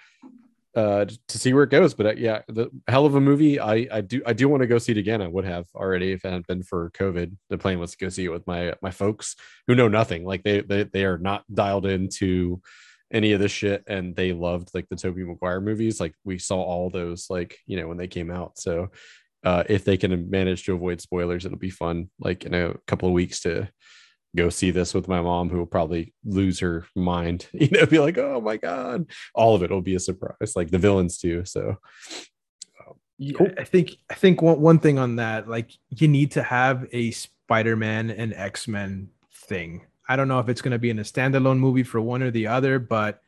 uh to see where it goes but uh, yeah the hell of a movie. I i do i do want to go see it again. I would have already if it hadn't been for covid the plan was to go see it with my my folks who know nothing. Like they they, they are not dialed into any of this shit and they loved like the tobey maguire movies. Like we saw all those like you know when they came out. So uh if they can manage to avoid spoilers it'll be fun like in a couple of weeks to go see this with my mom who will probably lose her mind you know be like oh my god. All of it will be a surprise like the villains too so. Yeah, I think I think one, one thing on that, like you need to have a Spider-Man and X-Men thing. I don't know if it's going to be in a standalone movie for one or the other, but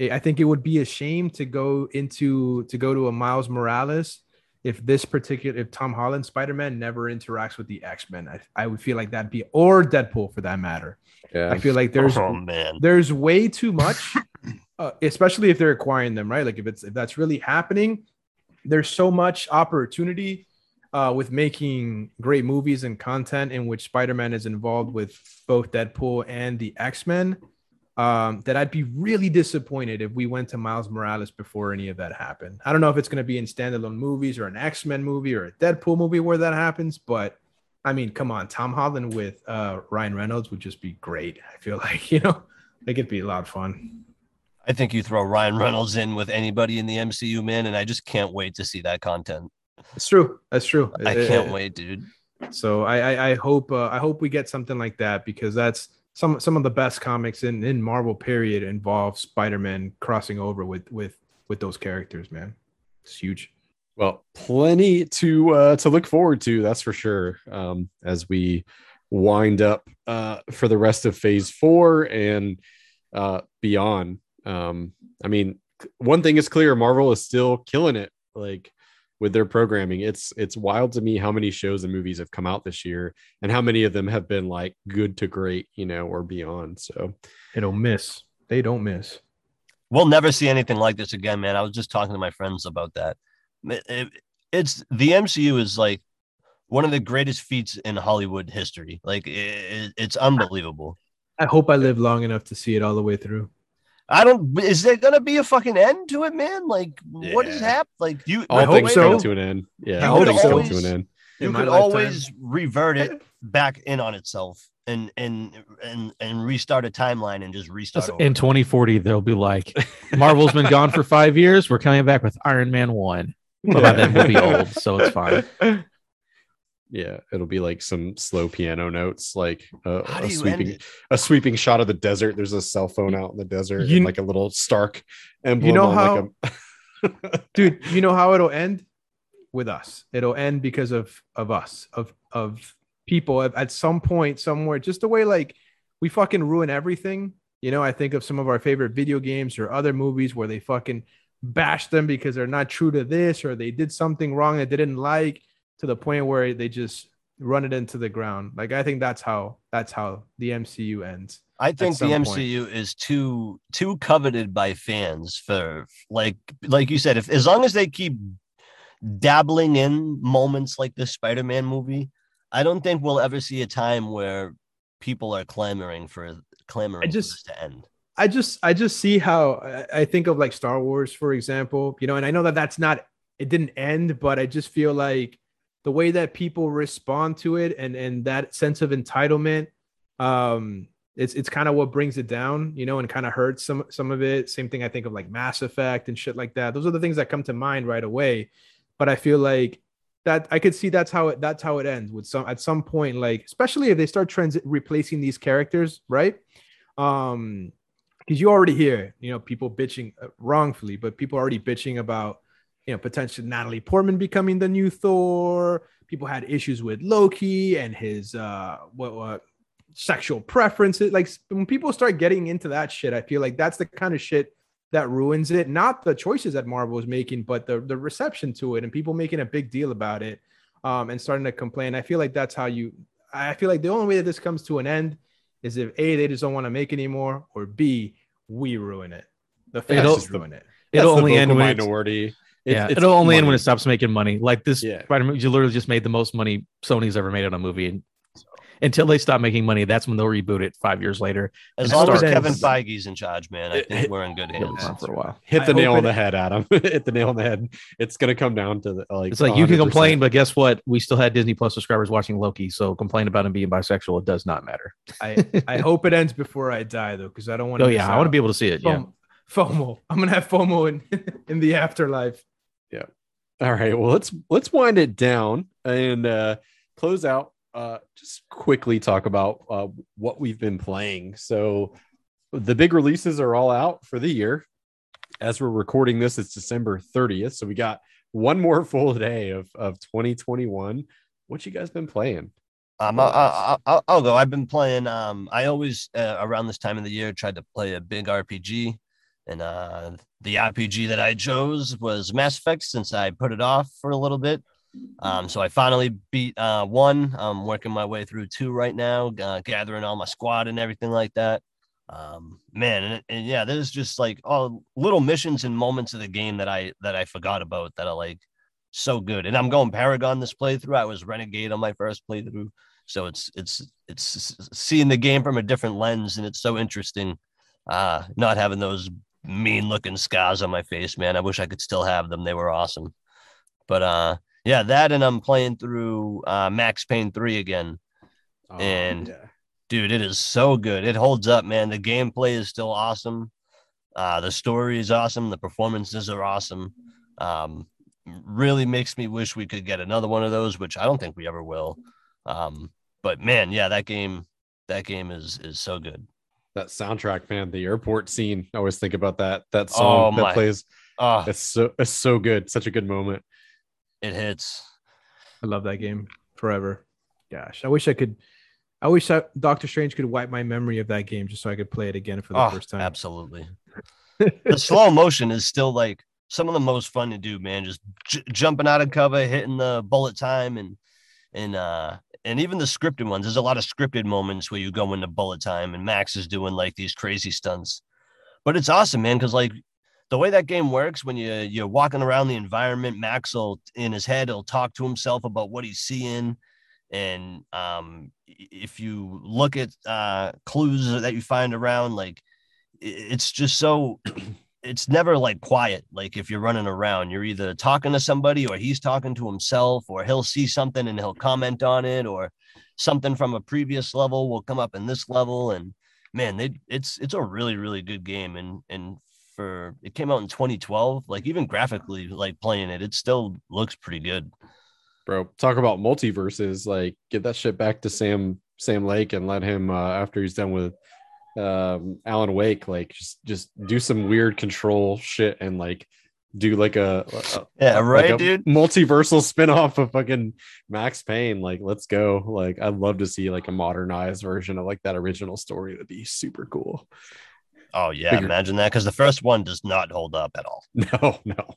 I I think it would be a shame to go into to go to a Miles Morales if this particular if Tom Holland Spider-Man never interacts with the X-Men. I, I would feel like that'd be or Deadpool for that matter. yeah I feel like there's oh man, there's way too much uh, especially if they're acquiring them, right? Like if it's if that's really happening, there's so much opportunity uh, with making great movies and content in which Spider-Man is involved with both Deadpool and the X-Men. Um, that I'd be really disappointed if we went to Miles Morales before any of that happened. I don't know if it's going to be in standalone movies or an X Men movie or a Deadpool movie where that happens, but I mean, come on, Tom Holland with uh, Ryan Reynolds would just be great. I feel like you know, like it'd be a lot of fun. I think you throw Ryan Reynolds in with anybody in the MCU, man, and I just can't wait to see that content. It's true. That's true. I can't uh, wait, dude. So I I, I hope uh, I hope we get something like that because that's some some of the best comics in in Marvel period involve Spider-Man crossing over with with with those characters, man. It's huge. Well, plenty to uh to look forward to, that's for sure. Um as we wind up uh for the rest of phase 4 and uh beyond. Um I mean, one thing is clear, Marvel is still killing it. Like with their programming. It's it's wild to me how many shows and movies have come out this year and how many of them have been like good to great, you know, or beyond. So they don't miss. They don't miss. We'll never see anything like this again, man. I was just talking to my friends about that. It, it, it's the MCU is like one of the greatest feats in Hollywood history. Like it, it's unbelievable. I hope I live long enough to see it all the way through. I don't. Is there gonna be a fucking end to it, man? Like, yeah. what is happening? Like, you. All things so. come to an end. Yeah, all things come to an end. You could always revert it back in on itself and and and and restart a timeline and just restart. In 2040, they'll be like, Marvel's been gone for five years. We're coming back with Iron Man one. But by then we'll be old, so it's fine. Yeah, it'll be like some slow piano notes, like a, a sweeping a sweeping shot of the desert. There's a cell phone out in the desert, you, and like a little Stark emblem. You know how, like a... dude? You know how it'll end with us. It'll end because of of us, of of people at, at some point somewhere. Just the way like we fucking ruin everything. You know, I think of some of our favorite video games or other movies where they fucking bash them because they're not true to this or they did something wrong that they didn't like to the point where they just run it into the ground. Like I think that's how that's how the MCU ends. I think the MCU point. is too too coveted by fans for like like you said if as long as they keep dabbling in moments like the Spider-Man movie, I don't think we'll ever see a time where people are clamoring for clamoring I just, to end. I just I just see how I think of like Star Wars for example, you know, and I know that that's not it didn't end, but I just feel like the way that people respond to it and and that sense of entitlement um it's it's kind of what brings it down you know and kind of hurts some some of it. Same thing i think of like mass effect and shit like that. Those are the things that come to mind right away. But i feel like that i could see that's how it that's how it ends with some at some point like especially if they start trans replacing these characters right? Um because you already hear you know people bitching uh, wrongfully but people already bitching about you know, potentially Natalie Portman becoming the new Thor. People had issues with Loki and his uh what what sexual preferences. Like when people start getting into that shit, I feel like that's the kind of shit that ruins it. Not the choices that Marvel is making, but the the reception to it and people making a big deal about it um and starting to complain. I feel like that's how you I feel like the only way that this comes to an end is if A, they just don't want to make anymore, or B, we ruin it. The fans ruin it. It'll only end when minority yeah, it'll only money. end when it stops making money. Like this yeah. Spider-Man, you literally just made the most money Sony's ever made on a movie, and until they stop making money, that's when they'll reboot it five years later. As long as Kevin Feige's in charge, man, I think we're in good hands for a while. Hit the I nail on the head, Adam. Hit the nail on the head. It's gonna come down to the like. It's like 100%. you can complain, but guess what? We still had Disney Plus subscribers watching Loki, so complain about him being bisexual. It does not matter. I I hope it ends before I die though, because I don't want. Oh yeah, I want to be able to see it. FOMO. Yeah. FOMO. I'm gonna have FOMO in in the afterlife. All right. Well, let's let's wind it down and uh, close out. Uh, just quickly talk about uh, what we've been playing. So the big releases are all out for the year. As we're recording this, it's December 30th. So we got one more full day of, of 2021. What you guys been playing? Um, I'll, I'll, I'll, go. I've been playing. Um, I always uh, around this time of the year tried to play a big RPG, and uh, the RPG that I chose was Mass Effect since I put it off for a little bit. Um, so I finally beat uh, one. I'm working my way through two right now, uh, gathering all my squad and everything like that. Um, man, and, and yeah, there's just like all little missions and moments of the game that I that I forgot about that are like so good. And I'm going Paragon this playthrough. I was Renegade on my first playthrough, so it's it's it's seeing the game from a different lens, and it's so interesting. Uh, not having those mean looking scars on my face, man. I wish I could still have them. They were awesome. But uh, yeah, that and I'm playing through uh, Max Payne 3 again. Oh, And- yeah. Dude, it is so good. It holds up, man. The gameplay is still awesome. Uh, the story is awesome. The performances are awesome. Um, really makes me wish we could get another one of those, which I don't think we ever will. Um, but man, yeah, that game, that game is is so good. That soundtrack, man, the airport scene. I always think about that. That oh song Oh, that my- plays. Oh, It's so it's so good. Such a good moment. it hits. I love that game forever. Gosh, I wish I could. I wish I, Doctor Strange could wipe my memory of that game just so I could play it again for the Oh, first time. absolutely. the slow motion is still like some of the most fun to do, man. Just j- jumping out of cover, hitting the bullet time, and and uh and even the scripted ones. There's a lot of scripted moments where you go into bullet time, and Max is doing like these crazy stunts. But it's awesome, man, because like the way that game works, when you you're walking around the environment, Max will in his head he'll talk to himself about what he's seeing. And um, if you look at uh, clues that you find around, like it's just so it's never like quiet like if you're running around. You're either talking to somebody or he's talking to himself or he'll see something and he'll comment on it or something from a previous level will come up in this level. And man they it's it's a really really good game. And and for it came out in 2012 like even graphically like playing it it still looks pretty good. Bro, talk about multiverses. Like get that shit back to Sam Sam Lake and let him uh after he's done with um Alan Wake, like just just do some weird control shit and like do like a, a yeah like right a dude multiversal spin-off of fucking Max Payne. Like, let's go. Like, I'd love to see like a modernized version of like that original story. That'd be super cool. oh yeah Figure- imagine that because the first one does not hold up at all No, no.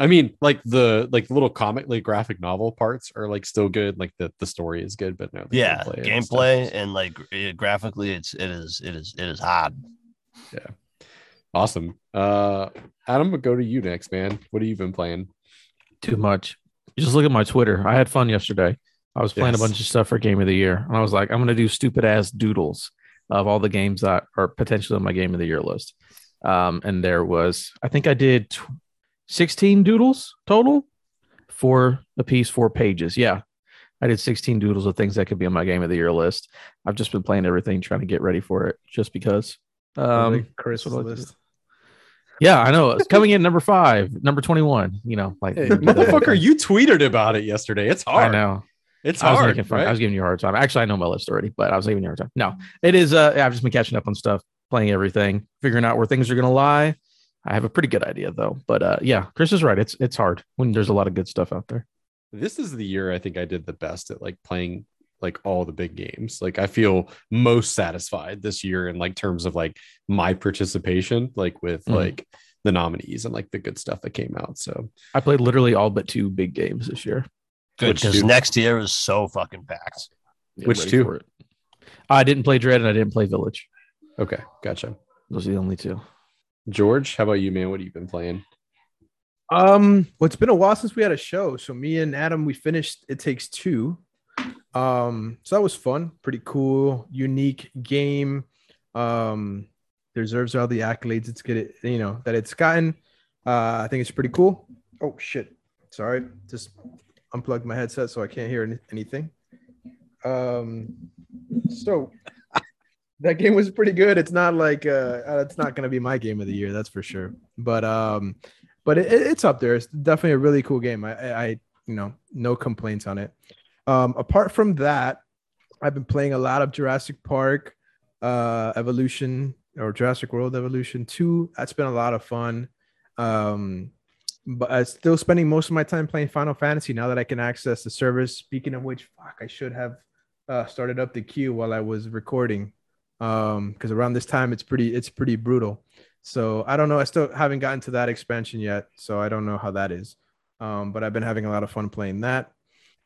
I mean, like the like the little comic, like graphic novel parts are like still good. Like the the story is good, but no, the yeah and gameplay stuff and, like eh, graphically it's it is it is it is hard Yeah, awesome. Uh, Adam, we'll go to you next, man. What have you been playing? Too much. Just look at my Twitter. I had fun yesterday. I was playing Yes. a bunch of stuff for Game of the Year, and I was like, I'm going to do stupid ass doodles of all the games that are potentially on my Game of the Year list. Um, and there was, I think I did tw- 16 doodles total, four a piece, four pages. Yeah, I did 16 doodles of things that could be on my Game of the Year list. I've just been playing everything, trying to get ready for it, just because. Um, Like Chris that's what I like to list. yeah, I know it's coming in number five, number 21. You know, like Hey, motherfucker, you tweeted about it yesterday. It's hard. I know. It's I was hard. making fun. right? I was giving you a hard time. Actually, I know my list already, but I was giving you a hard time. No, it is. Uh, I've just been catching up on stuff, playing everything, figuring out where things are gonna lie. I have a pretty good idea though. But uh, yeah, Chris is right. It's it's hard when there's a lot of good stuff out there. this is the year I think I did the best at like playing like all the big games. Like I feel most satisfied this year in like terms of like my participation, like with Mhm. like the nominees and like the good stuff that came out. So I played literally all but two big games this year. good because next year is so fucking packed Get Which two? I didn't play Dread and I didn't play Village. okay, gotcha. Those are the only two. George, how about you, man? What have you been playing? Um, well, it's been a while since we had a show. So me and Adam, we finished It Takes Two. Um, so that was fun, pretty cool, unique game. Um, deserves all the accolades it's get you know that it's gotten. Uh, I think it's pretty cool. Oh shit, sorry, just unplugged my headset so I can't hear any- anything. Um, so that game was pretty good. It's not like uh, uh, it's not gonna be my game of the year, that's for sure. But um, but it, it's up there. It's definitely a really cool game. I, I, I you know, no complaints on it. Um, apart from that, I've been playing a lot of Jurassic Park, uh, Evolution or Jurassic World Evolution Two. That's been a lot of fun. Um, but I'm still spending most of my time playing Final Fantasy now that I can access the service. Speaking of which, fuck, I should have uh, started up the queue while I was recording, um, because around this time it's pretty it's pretty brutal. So I don't know. I still haven't gotten to that expansion yet, so I don't know how that is. Um, but I've been having a lot of fun playing that.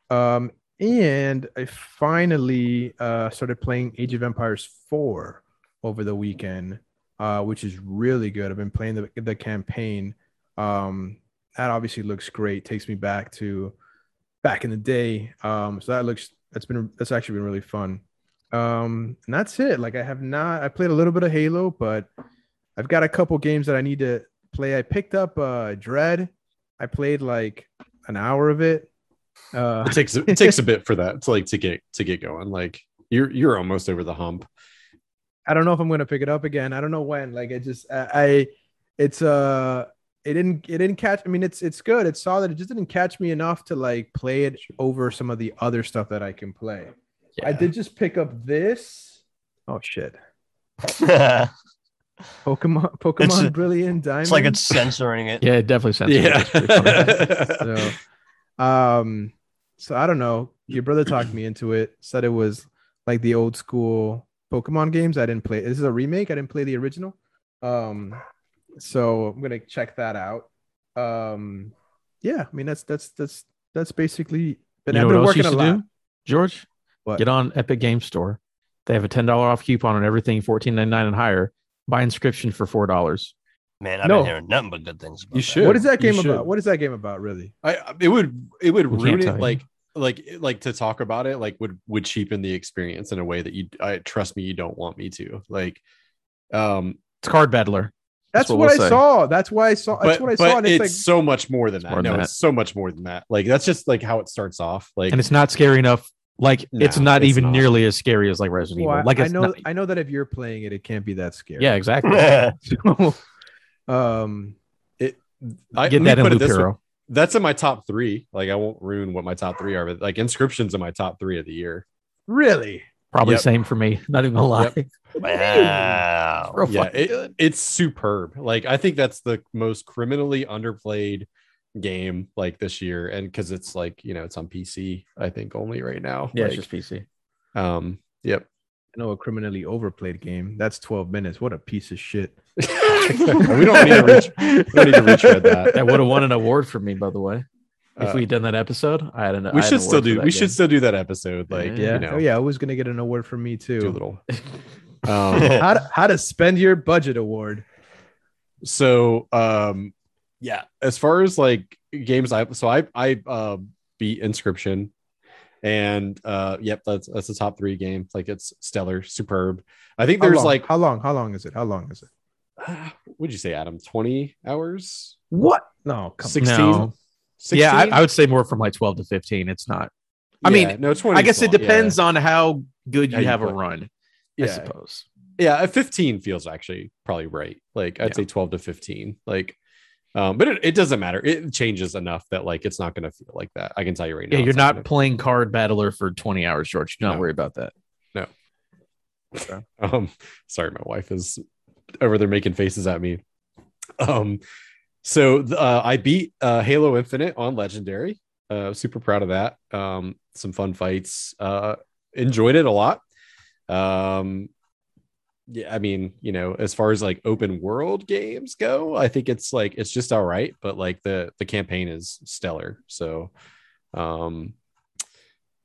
Um, and I finally uh, started playing Age of Empires 4. over the weekend, uh, which is really good. I've been playing the the campaign. Um, that obviously looks great. Takes me back to back in the day. Um, so that looks that's been that's actually been really fun. Um, and that's it. Like I have not I played a little bit of Halo, but I've got a couple games that I need to play. I picked up uh Dread. I played like an hour of it. Uh It takes it takes a bit for that to like to get to get going. Like you're you're almost over the hump. I don't know if I'm gonna pick it up again. I don't know when. Like it just I, I it's uh it didn't it didn't catch I mean it's it's good, it's solid. It just didn't catch me enough to like play it over some of the other stuff that I can play. I did just pick up this. Oh shit. it's Pokemon Pokemon a- Brilliant Diamond. It's like it's censoring it. Yeah, it definitely sounds. Yeah. so um so I don't know. Your brother talked me into it, said it was like the old school Pokemon games. I didn't play. This is a remake. I didn't play the original. Um so I'm gonna check that out. Um yeah, I mean that's that's that's that's basically been, you I've been what else you working a should lot. do, George? What? Get on Epic Game Store. They have a ten dollar off coupon on everything fourteen ninety nine and higher. Buy Inscryption for four dollars. Man, I've No. been hearing nothing but good things. About You that. should. What is that You game should. about? What is that game about, really? I it would it would We ruin tell it you. like like like to talk about it like would would cheapen the experience in a way that you I trust me you don't want me to like um It's card battler. That's, what what, we'll I say. saw. That's why I saw. That's but, what I but saw. And it's, it's, like so much more than that more than no that. it's so much more than that like that's just like how it starts off like And it's not scary enough. Like it's not it's even not. nearly as scary as like Resident well, Evil. Like I, I know. not- I know that if you're playing it, it can't be that scary. yeah, exactly. So, um, it. I, Get let that in put it Loop this way. Hero. that's in my top three like I won't ruin what my top three are but like Inscryption's in my top three of the year really, Probably Yep. same for me. Not even gonna lie. Yep. wow. Yeah it- it's superb like i think that's the most criminally underplayed game like this year and because it's like you know it's on pc i think only right now Yeah, like, it's just PC. um yep I know a criminally overplayed game. That's 12 minutes. What a piece of shit. we don't need to reach we don't need to retread that That would have won an award for me, by the way. If Uh, we'd done that episode, I had an. I we had should an still award for do that we game. should still do that episode like Yeah. you know Oh yeah, I was gonna get an award from me do a too. little um How to, how to spend your budget award. so um yeah as far as like games i so i i uh beat Inscryption and uh yep that's that's the top three game like it's stellar superb i think How there's long? like how long? How long is it? How long is it? what'd you say adam 20 hours What? No, 16 No. 16? Yeah, I, I would say more from like 12 to 15. It's not. I mean, Yeah, no 20 I guess it small, depends on how good How you you have a play. run, I suppose. yeah a 15 feels actually probably right like i'd Yeah. say 12 to 15 like um but it, it doesn't matter it changes enough that like it's not gonna feel like that i can tell you right now Yeah, you're it's not gonna- playing card battler for 20 hours, George. Do not No. worry about that. No. Um, sorry, my wife is over there making faces at me. Um, so uh, I beat uh, Halo Infinite on Legendary. Uh, super proud of that. Um, some fun fights. Uh, enjoyed it a lot. Um, yeah, I mean, you know, as far as like open world games go, I think it's like it's just all right, but like the the campaign is stellar. So, um,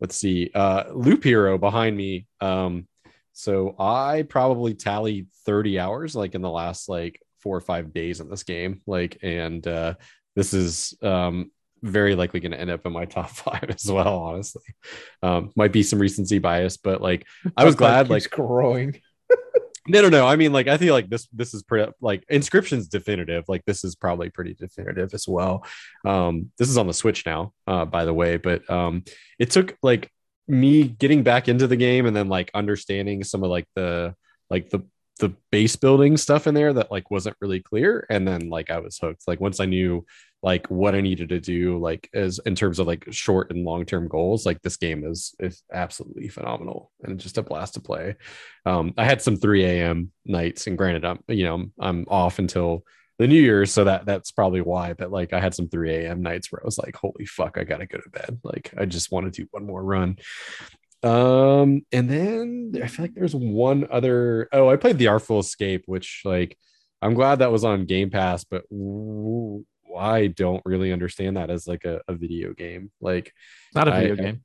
let's see. Uh, Loop Hero behind me. Um, so I probably tallied 30 hours like in the last like four or five days in this game. Like, and uh, this is um, very likely going to end up in my top five as well, honestly. Um, might be some recency bias, but like I was glad, like, growing. No, no, no. I mean, like, I feel like this this is pretty like Inscryption's definitive. Like, this is probably pretty definitive as well. Um, this is on the Switch now, uh, by the way, but um, it took like me getting back into the game and then like understanding some of like the like the the base building stuff in there that like wasn't really clear and then like i was hooked like once i knew like what i needed to do like as in terms of like short and long term goals like this game is is absolutely phenomenal and just a blast to play. Um i had some 3 a.m nights and granted i'm you know i'm, off until the new year's so that that's probably why but like i had some 3 a.m nights where i was like holy fuck i gotta go to bed. Like i just want to do one more run. Um and then i feel like there's one other oh i played the artful escape which like i'm glad that was on game pass but i don't really understand that as like a, a video game like It's not a video I- game.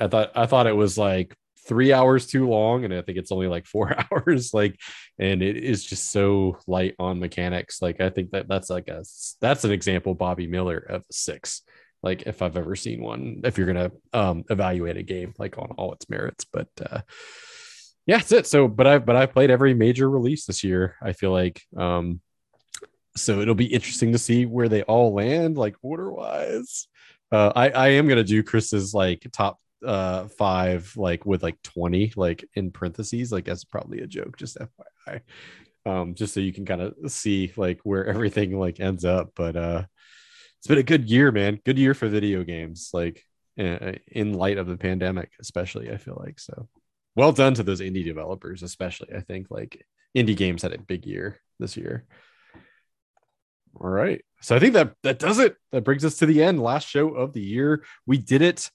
i thought i thought it was like three hours too long, and I think it's only like four hours. Like, and it is just so light on mechanics. Like, I think that that's like a that's an example, Bobby Miller of six. Like, if I've ever seen one, if you're gonna um, evaluate a game like on all its merits, but uh, yeah, that's it. So, but I've but I've played every major release this year. I feel like um, so it'll be interesting to see where they all land, like order wise. Uh, I I am gonna do Chris's like top uh five like with like 20 like in parentheses like that's probably a joke just fyi um just so you can kind of see like where everything like ends up but uh it's been a good year man. Good year for video games like in light of the pandemic especially i feel like so. Well done to those indie developers especially i think like indie games had a big year this year all right. So i think that that does it. That brings us to the end. Last show of the year. We did it.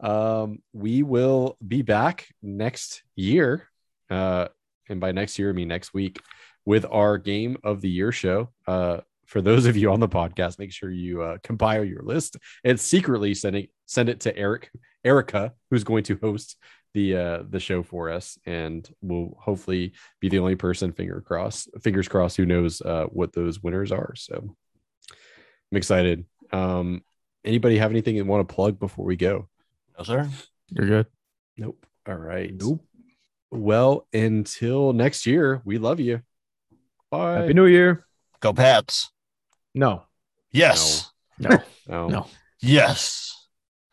Um, we will be back next year. Uh, and by next year, I mean next week with our game of the year show. Uh, for those of you on the podcast, make sure you uh, compile your list and secretly send it, send it to Eric, Erica, who's going to host the uh, the show for us, and we'll hopefully be the only person, finger crossed, fingers crossed, who knows uh, what those winners are. So I'm excited. Um, anybody have anything you want to plug before we go? No, sir. You're good. Nope. All right. Nope. Well, until next year, we love you. Bye. Happy New Year. Go Pats. No. Yes. No. No. No. Yes.